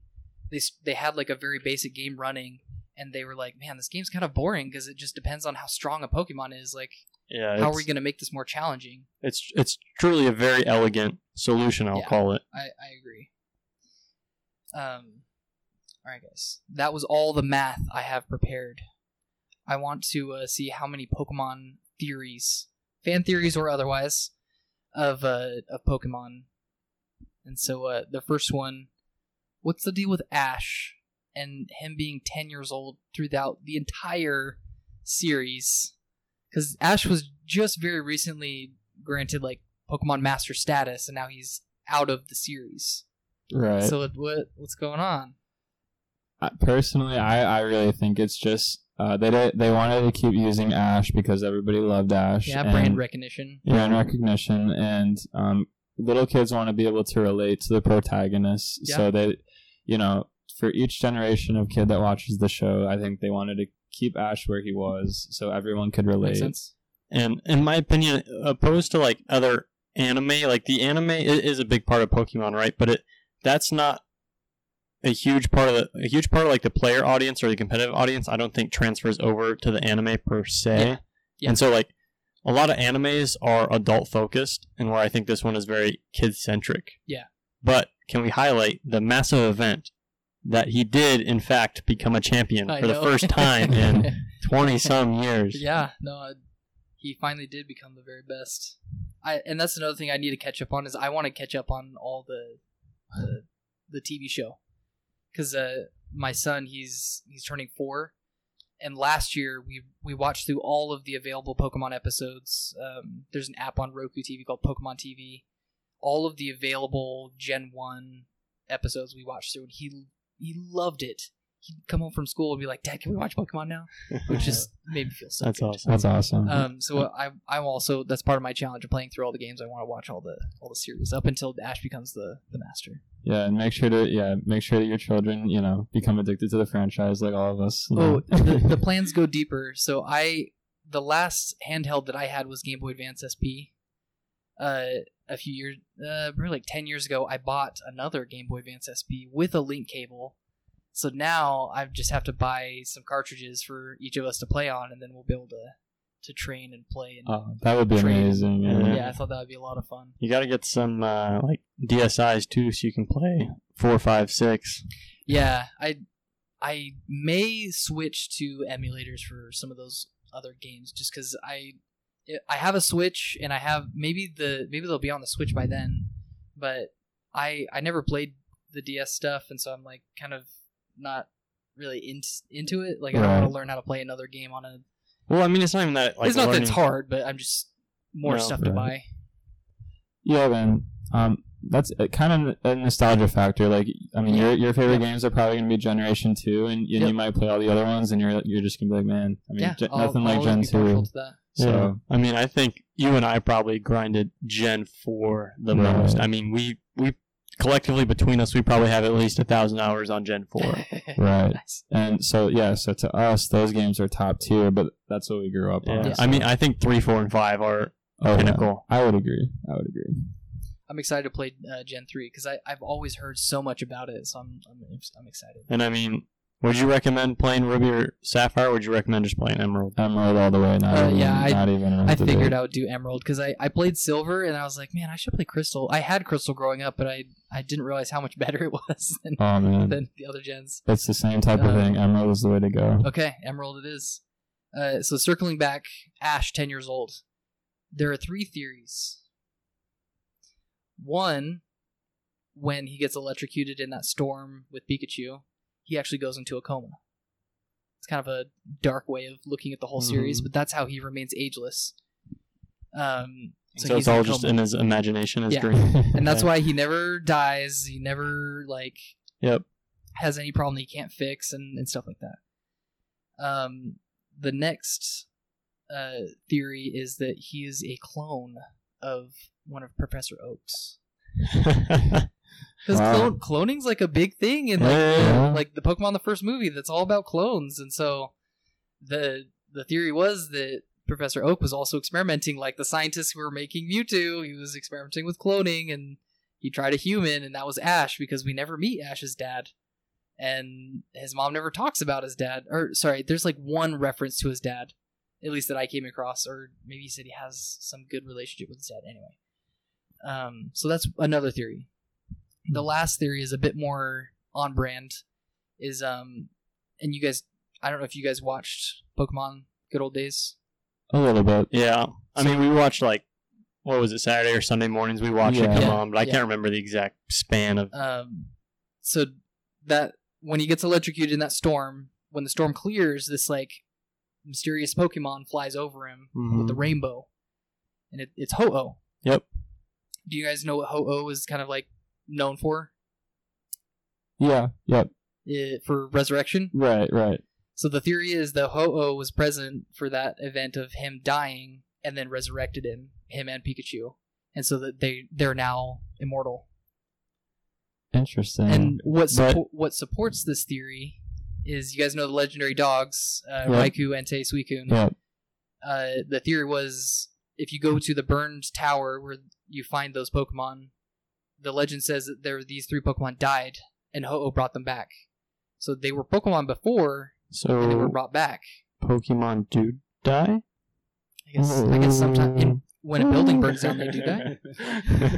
they they had like a very basic game running, and they were like, man, this game's kind of boring because it just depends on how strong a Pokemon is. Like, Yeah, how are we going to make this more challenging? it's it's truly a very elegant solution. I'll Yeah. call it. I, I agree. Um, all right, guys. That was all the math I have prepared. I want to uh, see how many Pokemon theories, fan theories or otherwise, of uh, of Pokemon. And so uh, the first one, what's the deal with Ash and him being ten years old throughout the entire series? Because Ash was just very recently granted like Pokemon Master status, and now he's out of the series. Right. So what, what what's going on? Personally, I, I really think it's just uh, they did, they wanted to keep using Ash because everybody loved Ash. Yeah, and- brand recognition. brand recognition, and um, little kids want to be able to relate to the protagonist. Yeah. So they, you know, for each generation of kid that watches the show, I think they wanted to keep Ash where he was, so everyone could Makes relate. sense. And in my opinion, opposed to like other anime, like the anime i- is a big part of Pokemon, right? But it that's not a huge part of the a huge part of like the player audience or the competitive audience. I don't think transfers over to the anime per se. Yeah. Yeah. And so like a lot of animes are adult focused, and where I think this one is very kid centric. Yeah. But can we highlight the massive event that he did in fact become a champion I for the first time in twenty some years? yeah, no, he finally did become the very best. I and that's another thing I need to catch up on is I want to catch up on all the the, the TV show because uh, my son he's he's turning four, and last year we we watched through all of the available Pokemon episodes. Um, there's an app on Roku TV called Pokemon TV. All of the available Gen One episodes we watched through, and he he loved it. He'd come home from school and be like, "Dad, can we watch Pokemon now?" Which just made me feel so. That's good. awesome. That's awesome. Um, so I I'm also that's part of my challenge of playing through all the games. I want to watch all the all the series up until Ash becomes the the master. yeah, and make sure to yeah make sure that your children you know become addicted to the franchise like all of us. Oh, know. the, the plans go deeper. So I the last handheld that I had was Game Boy Advance SP. Uh, a few years, uh, probably like ten years ago, I bought another Game Boy Advance SP with a link cable. So now I just have to buy some cartridges for each of us to play on, and then we'll be able to to train and play. And Oh, that would be Trade. amazing. Yeah. Yeah. yeah, I thought that would be a lot of fun. You got to get some uh, like DSIs too, so you can play four, five, six. Yeah, I I may switch to emulators for some of those other games just because I I have a Switch and I have maybe the maybe they'll be on the Switch by then, but I I never played the DS stuff and so I'm like kind of not really in, into it. Like I don't Right. want to learn how to play another game on a. Well, I mean, it's not even that. Like, it's not that it's learning- hard, but I'm just more No, stuff to right. buy. Yeah, man. Um, that's uh, kind of a nostalgia factor. Like, I mean, your your favorite Yeah. games are probably gonna be Generation Two, and, and Yep. you might play all the other ones, and you're you're just gonna be like, man, I mean, yeah, Gen- I'll- nothing like I'll Gen be partial Two. to that. So Yeah. I mean, I think you and I probably grinded Gen Four the Right. most. I mean, we we collectively between us, we probably have at least a thousand hours on Gen Four. Right. Nice. and so yeah, so to us, those games are top tier, but that's what we grew up on. Yeah. Yeah. I mean, I think three, four, and five are Oh, yeah. pinnacle. I would agree. I would agree. I'm excited to play uh, Gen three because I've always heard so much about it, so I'm I'm, I'm excited. And I mean, Would you recommend playing Ruby or Sapphire? Or would you recommend just playing Emerald? Emerald all the way. Not Uh, even, yeah, I- not even. I figured I would do Emerald because I, I played Silver and I was like, man, I should play Crystal. I had Crystal growing up, but I, I didn't realize how much better it was than, Oh man, than the other gens. it's the same type of Uh, thing. Emerald is the way to go. Okay, Emerald it is. Uh, so circling back, Ash, 10 years old. There are three theories. One, when he gets electrocuted in that storm with Pikachu, he actually goes into a coma. It's kind of a dark way of looking at the whole series, Mhm. but that's how he remains ageless. Um, So, he's it's all just in his imagination, his Yeah. dream. and that's Okay. why he never dies. He never like Yep. has any problem he can't fix and, and stuff like that. Um, the next uh, theory is that he is a clone of one of Professor Oak's. Because Wow. clone, cloning's like a big thing in like Yeah. the, like the Pokemon the first movie. That's all about clones, and so the the theory was that Professor Oak was also experimenting, like the scientists who were making Mewtwo. He was experimenting with cloning, and he tried a human, and that was Ash because we never meet Ash's dad, and his mom never talks about his dad. Or sorry, there's like one reference to his dad, at least that I came across, or maybe he said he has some good relationship with his dad. Anyway, um, so that's another theory. The last theory is a bit more on brand. Is um, and you guys, I don't know if you guys watched Pokemon Good Old Days. A little bit. yeah. I mean, we watched like, what was it, Saturday or Sunday mornings? We watched it Yeah. come Yeah. on, but I Yeah. can't remember the exact span of. Um, so that when he gets electrocuted in that storm, when the storm clears, this like mysterious Pokemon flies over him with the Mhm. rainbow, and it, it's Ho Oh. Yep. Do you guys know what Ho Oh is kind of like known for? Yeah. Yep. Eh, for resurrection. Right. Right. So the theory is that Ho Oh was present for that event of him dying and then resurrected him, him and Pikachu, and so that they they're now immortal. Interesting. And what But- what supports this theory is you guys know the legendary dogs, uh, Yeah. Raikou, Entei, Suicune. Yep. Uh, the theory was if you go to the burned tower where you find those Pokemon, the legend says that there these three Pokemon died and Ho-Oh brought them back. So they were Pokemon before and they were brought back. Pokemon do die. I guess I guess sometimes in, when a building burns down they do that.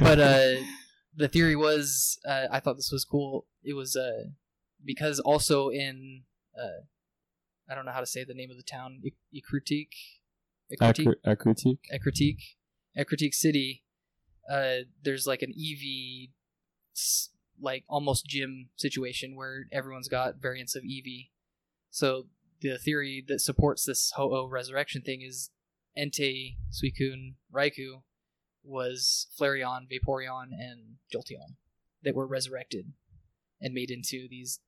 But uh, the theory was uh, I thought this was cool. It was uh, because also in uh, I don't know how to say the name of the town, Acri- Acritique? Ecruteak, Ecruteak City, uh, there's like an Eevee, like almost gym situation where everyone's got variants of Eevee. So the theory that supports this Ho-Oh resurrection thing is Entei, Suicune, Raikou was Flareon, Vaporeon, and Jolteon that were resurrected and made into these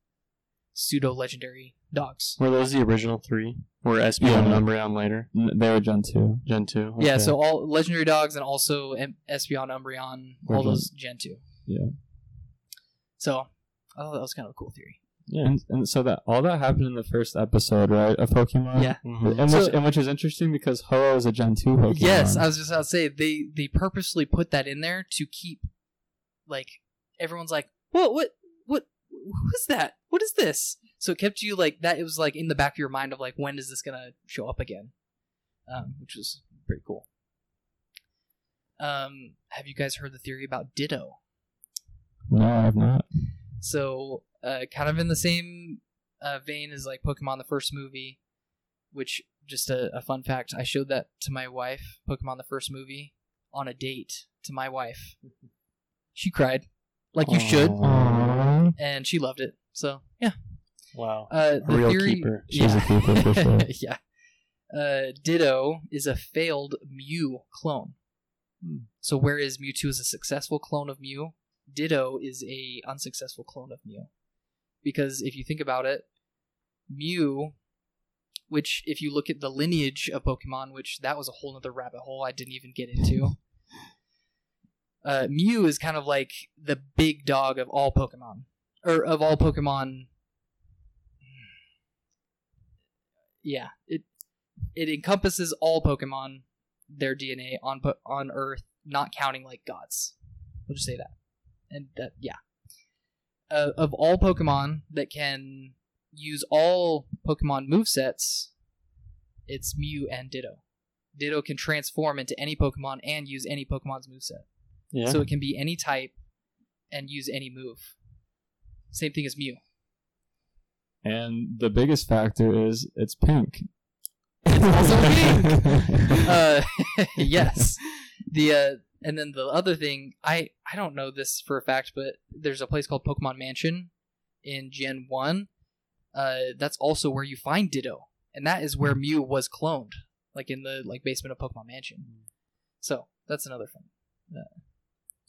pseudo legendary dogs. Were those the original three? Were Espeon Yeah. and Umbreon later? N- They were Gen 2. Gen two. Yeah, so all legendary dogs and also em- Espeon, Umbreon, all Were those Gen 2. Yeah. So, I thought that was kind of a cool theory. yeah. And, and so that all that happened in the first episode, right, of Pokemon? Yeah. Mhm. And, So- which, and which is interesting because Ho-Oh is a Gen 2 Pokemon. Yes, I was just about to say they they purposely put that in there to keep like everyone's like, "What what what who is that? What is this?" So it kept you like that it was like in the back of your mind of like when is this going to show up again? Um, which was pretty cool. Um, have you guys heard the theory about Ditto? No, I have not. So, uh, kind of in the same uh, vein as like Pokemon the first movie, which just a, a fun fact. I showed that to my wife, Pokemon the first movie, on a date to my wife. She cried, like you should, Aww. and she loved it. So yeah, Wow. uh, the A real theory, keeper. She's yeah. a keeper for sure. yeah. Uh, Ditto is a failed Mew clone. Hmm. So whereas Mewtwo is a successful clone of Mew, Ditto is a unsuccessful clone of Mew. Because if you think about it, Mew, which if you look at the lineage of Pokemon, which that was a whole other rabbit hole I didn't even get into. Uh, Mew is kind of like the big dog of all Pokemon, or of all Pokemon. Yeah, it it encompasses all Pokemon, their DNA on on Earth, not counting like gods. We'll just say that, and that yeah. Uh, of all Pokemon that can use all Pokemon movesets, it's Mew and Ditto. Ditto can transform into any Pokemon and use any Pokemon's moveset. Yeah. So it can be any type and use any move. Same thing as Mew. And the biggest factor is it's pink. also uh, yes. The uh, and then the other thing, I I don't know this for a fact, but there's a place called Pokemon Mansion in Gen One. Uh, that's also where you find Ditto, and that is where Mew was cloned, like in the like basement of Pokemon Mansion. So that's another thing.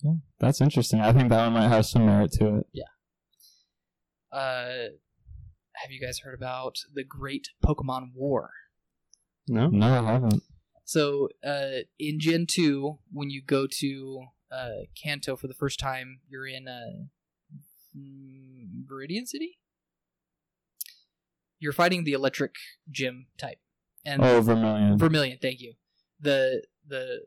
Yeah, That's interesting. I think that one might have some merit to it. Uh, have you guys heard about the Great Pokemon War? no. No, I haven't. So uh, in Gen two, when you go to uh, Kanto for the first time, you're in uh, mm, Viridian City. You're fighting the Electric Gym type, and Oh, Vermilion. Vermilion. Thank you. The the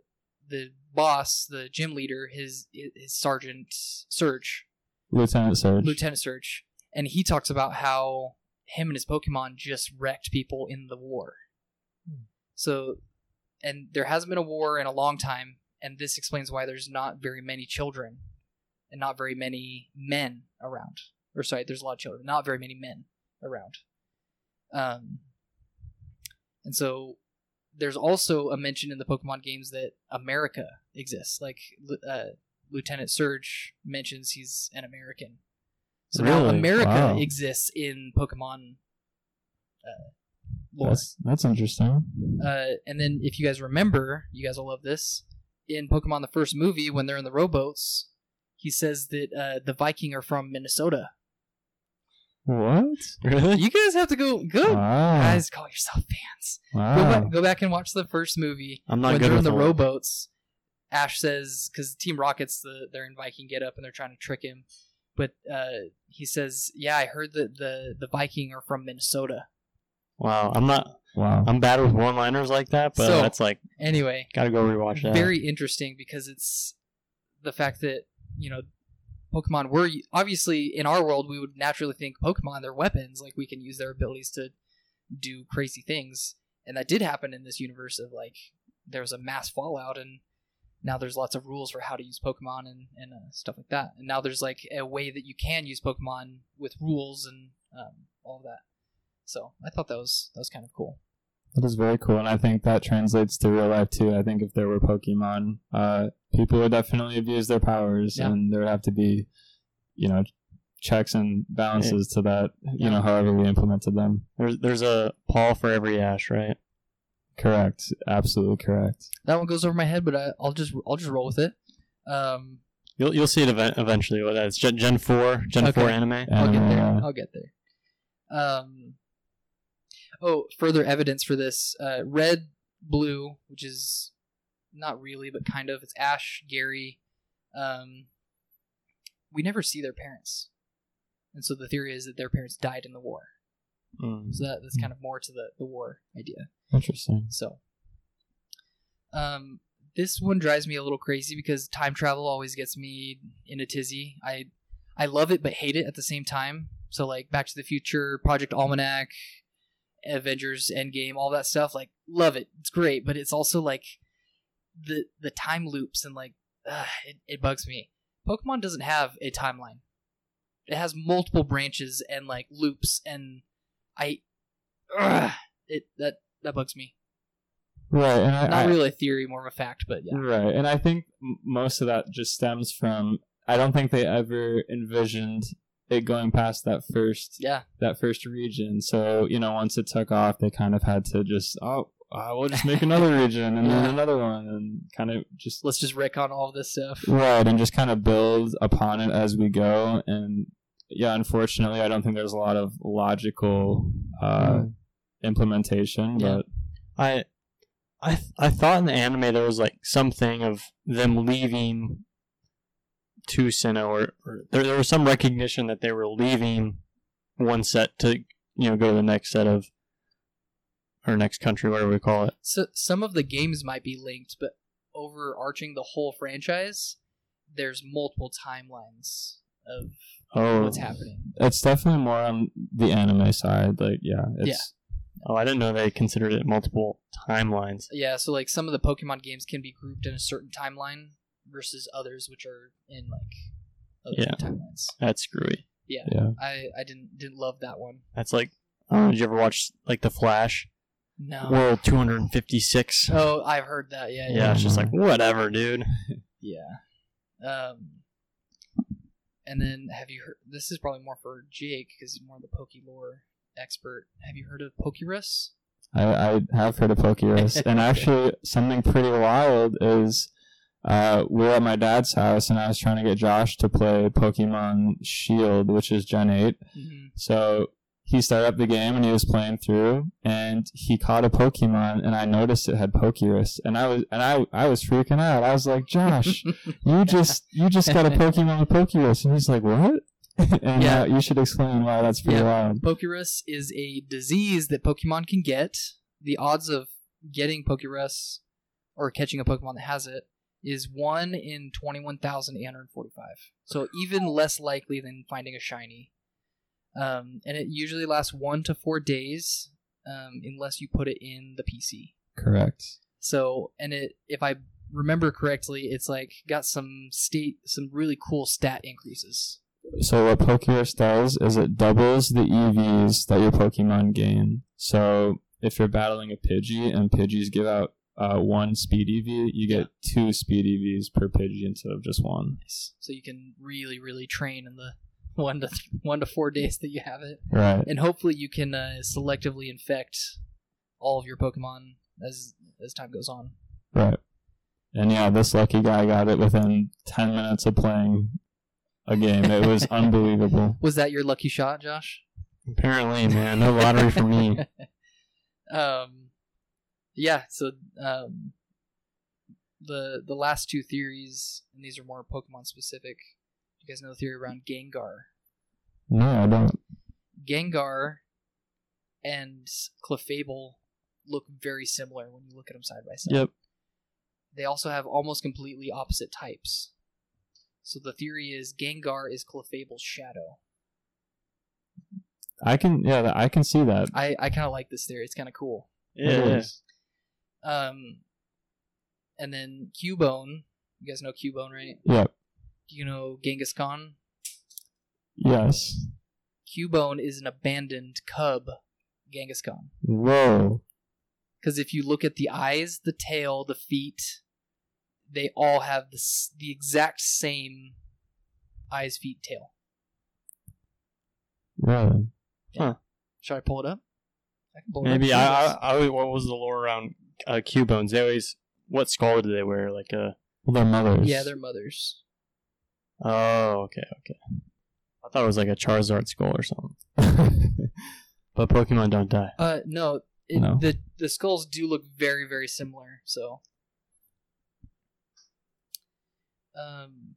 the boss, the gym leader, his his Sergeant Surge, Lieutenant Surge. Lieutenant Surge, and he talks about how him and his Pokemon just wrecked people in the war. So, and there hasn't been a war in a long time, and this explains why there's not very many children and not very many men around. Or sorry, there's a lot of children, not very many men around. Um, and so there's also a mention in the Pokemon games that America exists. Like uh, Lieutenant Surge mentions he's an American. So now America Wow. exists in Pokemon uh, lore. That's that's interesting. Uh, and then if you guys remember, you guys will love this. In Pokemon the first movie, when they're in the rowboats, he says that uh, the Viking are from Minnesota. What? Really? You guys have to go go Wow. guys call yourself fans. Go, wow. back, go back and watch the first movie. I'm not when good they're in the the rowboats, Ash says because Team Rocket's the they're in Viking get up and they're trying to trick him, but uh, he says, "Yeah, I heard that the the Viking are from Minnesota." Wow. I'm not. Wow. I'm bad with one-liners like that, but So- that's like Anyway, gotta go rewatch that. very interesting because it's the fact that you know Pokemon were obviously in our world we would naturally think Pokemon they're weapons like we can use their abilities to do crazy things and that did happen in this universe of like there was a mass fallout and now there's lots of rules for how to use Pokemon and, and uh, stuff like that and now there's like a way that you can use Pokemon with rules and um, all of that so I thought that was that was kind of cool That is very cool, and I think that translates to real life too. I think if there were Pokemon, uh, people would definitely abuse their powers, Yeah. and there would have to be, you know, checks and balances to that. You Yeah. know, however we implemented them. There's there's a Paul for every Ash, right? Correct. Absolutely correct. that one goes over my head but I, I'll just I'll just roll with it um, You'll you'll see it event- eventually. What that is? Gen, Gen four, Gen Okay. four anime. I'll get there. yeah. I'll get there. Um, oh, further evidence for this: uh, red, blue, which is not really, but kind of. It's Ash, Gary. Um, we never see their parents, and so the theory is that their parents died in the war. Mm. So that, that's kind of more to the the war idea. Interesting. So, um, this one drives me a little crazy because time travel always gets me in a tizzy. I, I love it but hate it at the same time. So like Back to the Future, Project Almanac, Avengers Endgame, all that stuff. Like love it. It's great, but it's also like the the time loops and like it, it bugs me. Pokemon doesn't have a timeline. It has multiple branches and like loops, and I, it that that bugs me. Right, and I, Not I- really a theory, more of a fact, but yeah. Right, and I think most of that just stems from I don't think they ever envisioned it going past that first Yeah, that first region. So you know, once it took off, they kind of had to just oh, uh, we'll just make another region and then another one, and kind of just let's just wreck on all this stuff. right and just kind of build upon it as we go. And yeah, unfortunately, I don't think there's a lot of logical uh, implementation, Yeah. but I, I, th- I thought in the anime there was like something of them leaving to Sinnoh, or, or there, there was some recognition that they were leaving one set to you know go to the next set of or next country, whatever we call it. So some of the games might be linked, but overarching the whole franchise, there's multiple timelines of Oh, what's happening. It's definitely more on the anime side. Like, yeah, it's oh, I didn't know they considered it multiple timelines. Yeah, so like some of the Pokemon games can be grouped in a certain timeline versus others which are in like other Yeah. timelines. That's screwy. Yeah. yeah. I I didn't didn't love that one. That's like, oh, did you ever watch like the Flash No. World 256? Oh, I've heard that. Yeah, yeah, yeah. it's just like whatever, dude. Yeah. Um and then have you heard this is probably more for Jake because he's more of the Poke lore expert. Have you heard of Pokérus? I, I have heard of Pokerus, and actually, something pretty wild is uh, we were at my dad's house, and I was trying to get Josh to play Pokemon Shield, which is Gen Eight. Mm-hmm. So he started up the game, and he was playing through, and he caught a Pokemon, and I noticed it had Pokerus, and I was and I I was freaking out. I was like, Josh, you just you just got a Pokemon with Pokerus, and he's like, what? and Yeah. uh, you should explain why that's pretty Yeah. wild. Pokérus is a disease that Pokemon can get. The odds of getting Pokérus or catching a Pokemon that has it is 1 in 21,845. So even less likely than finding a shiny. Um, and it usually lasts 1 to 4 days um, unless you put it in the PC. Correct. So, and it if I remember correctly, it's like got some state some really cool stat increases. So what Pokerus does is it doubles the EVs that your Pokemon gain. So if you're battling a Pidgey and Pidgeys give out uh, one speed EV, you get two speed EVs per Pidgey instead of just one. Nice. So you can really, really train in the one to one to four days that you have it, Right. and hopefully you can uh, selectively infect all of your Pokemon as as time goes on. Right. And yeah, this lucky guy got it within 10 minutes of playing a game. It was unbelievable. Was that your lucky shot, Josh? Apparently, man, no lottery for me. um, yeah. So um, the the last two theories, and these are more Pokemon specific. You guys know the theory around Gengar. No, I don't. Gengar and Clefable look very similar when you look at them side by side. Yep. They also have almost completely opposite types. So the theory is Gengar is Clefable's shadow. I can, yeah, I can see that. I, I kind of like this theory. It's kind of cool. Yeah. Um, and then Cubone. You guys know Cubone, right? Yep. Do you know Kangaskhan? Yes. Cubone is an abandoned cub Kangaskhan. Whoa. Because if you look at the eyes, the tail, the feet, they all have the, the exact same eyes, feet, tail. Really? Huh. Should I pull it up? I can pull it Maybe up. I, I, I what was the lore around uh, Cubones? They always what skull do they wear? Like a Well, they're mothers. Yeah, they're mothers. oh, okay, okay. I thought it was like a Charizard skull or something. But Pokemon don't die. Uh, no, it, No. the the skulls do look very very similar. So, um,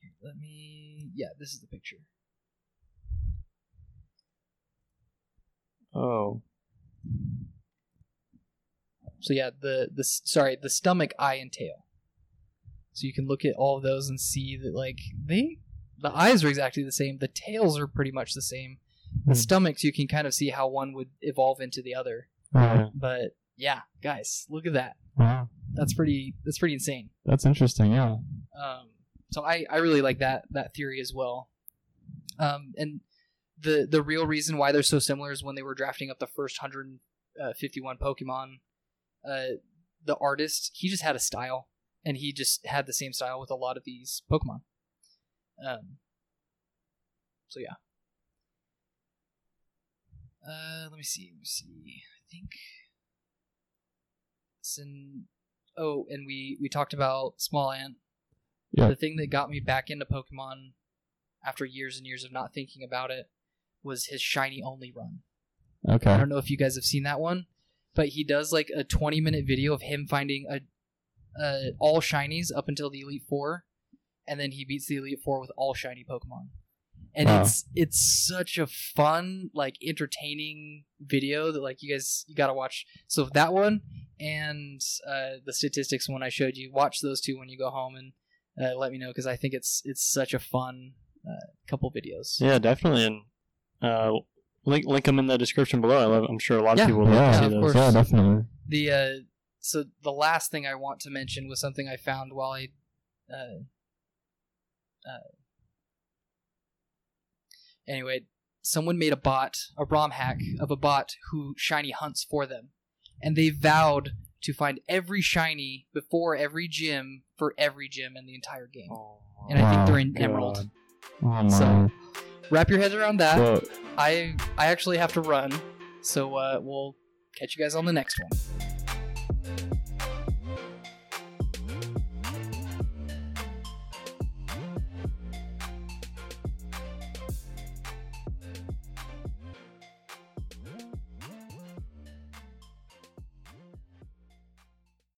here, let me. Yeah, this is the picture. Oh, So yeah, the the sorry the stomach, eye, and tail. So you can look at all of those and see that like they the eyes are exactly the same. The tails are pretty much the same. The Hmm. stomachs you can kind of see how one would evolve into the other. Wow. But yeah, guys, look at that. Wow. That's pretty. That's pretty insane. That's interesting, yeah. Um, so I, I really like that that theory as well. Um, and the the real reason why they're so similar is when they were drafting up the first 151 Pokemon. Uh, the artist he just had a style, and he just had the same style with a lot of these Pokemon. Um, so yeah. Uh, let me see. Let me see. I think. It's in oh, and we we talked about Smallant. Yeah. The thing that got me back into Pokemon after years and years of not thinking about it was his shiny only run. Okay. I don't know if you guys have seen that one, but he does like a 20 minute video of him finding a uh, all shinies up until the Elite Four, and then he beats the Elite Four with all shiny Pokemon. And Wow. it's it's such a fun, like entertaining video that like you guys you gotta watch. So that one and uh, the statistics one I showed you, watch those two when you go home and uh, let me know because I think it's it's such a fun uh, couple videos. Yeah, definitely, and uh, link link them in the description below. I love, I'm sure a lot Yeah. of people would love Yeah, to see of those. course. Yeah, definitely. The uh, so the last thing I want to mention was something I found while I. Uh, uh, anyway, someone made a bot, a ROM hack of a bot who shiny hunts for them, and they vowed to find every shiny before every gym for every gym in the entire game. and I think they're in God. Emerald. Oh my. So- Wrap your heads around that. Well, I I actually have to run, so uh, we'll catch you guys on the next one.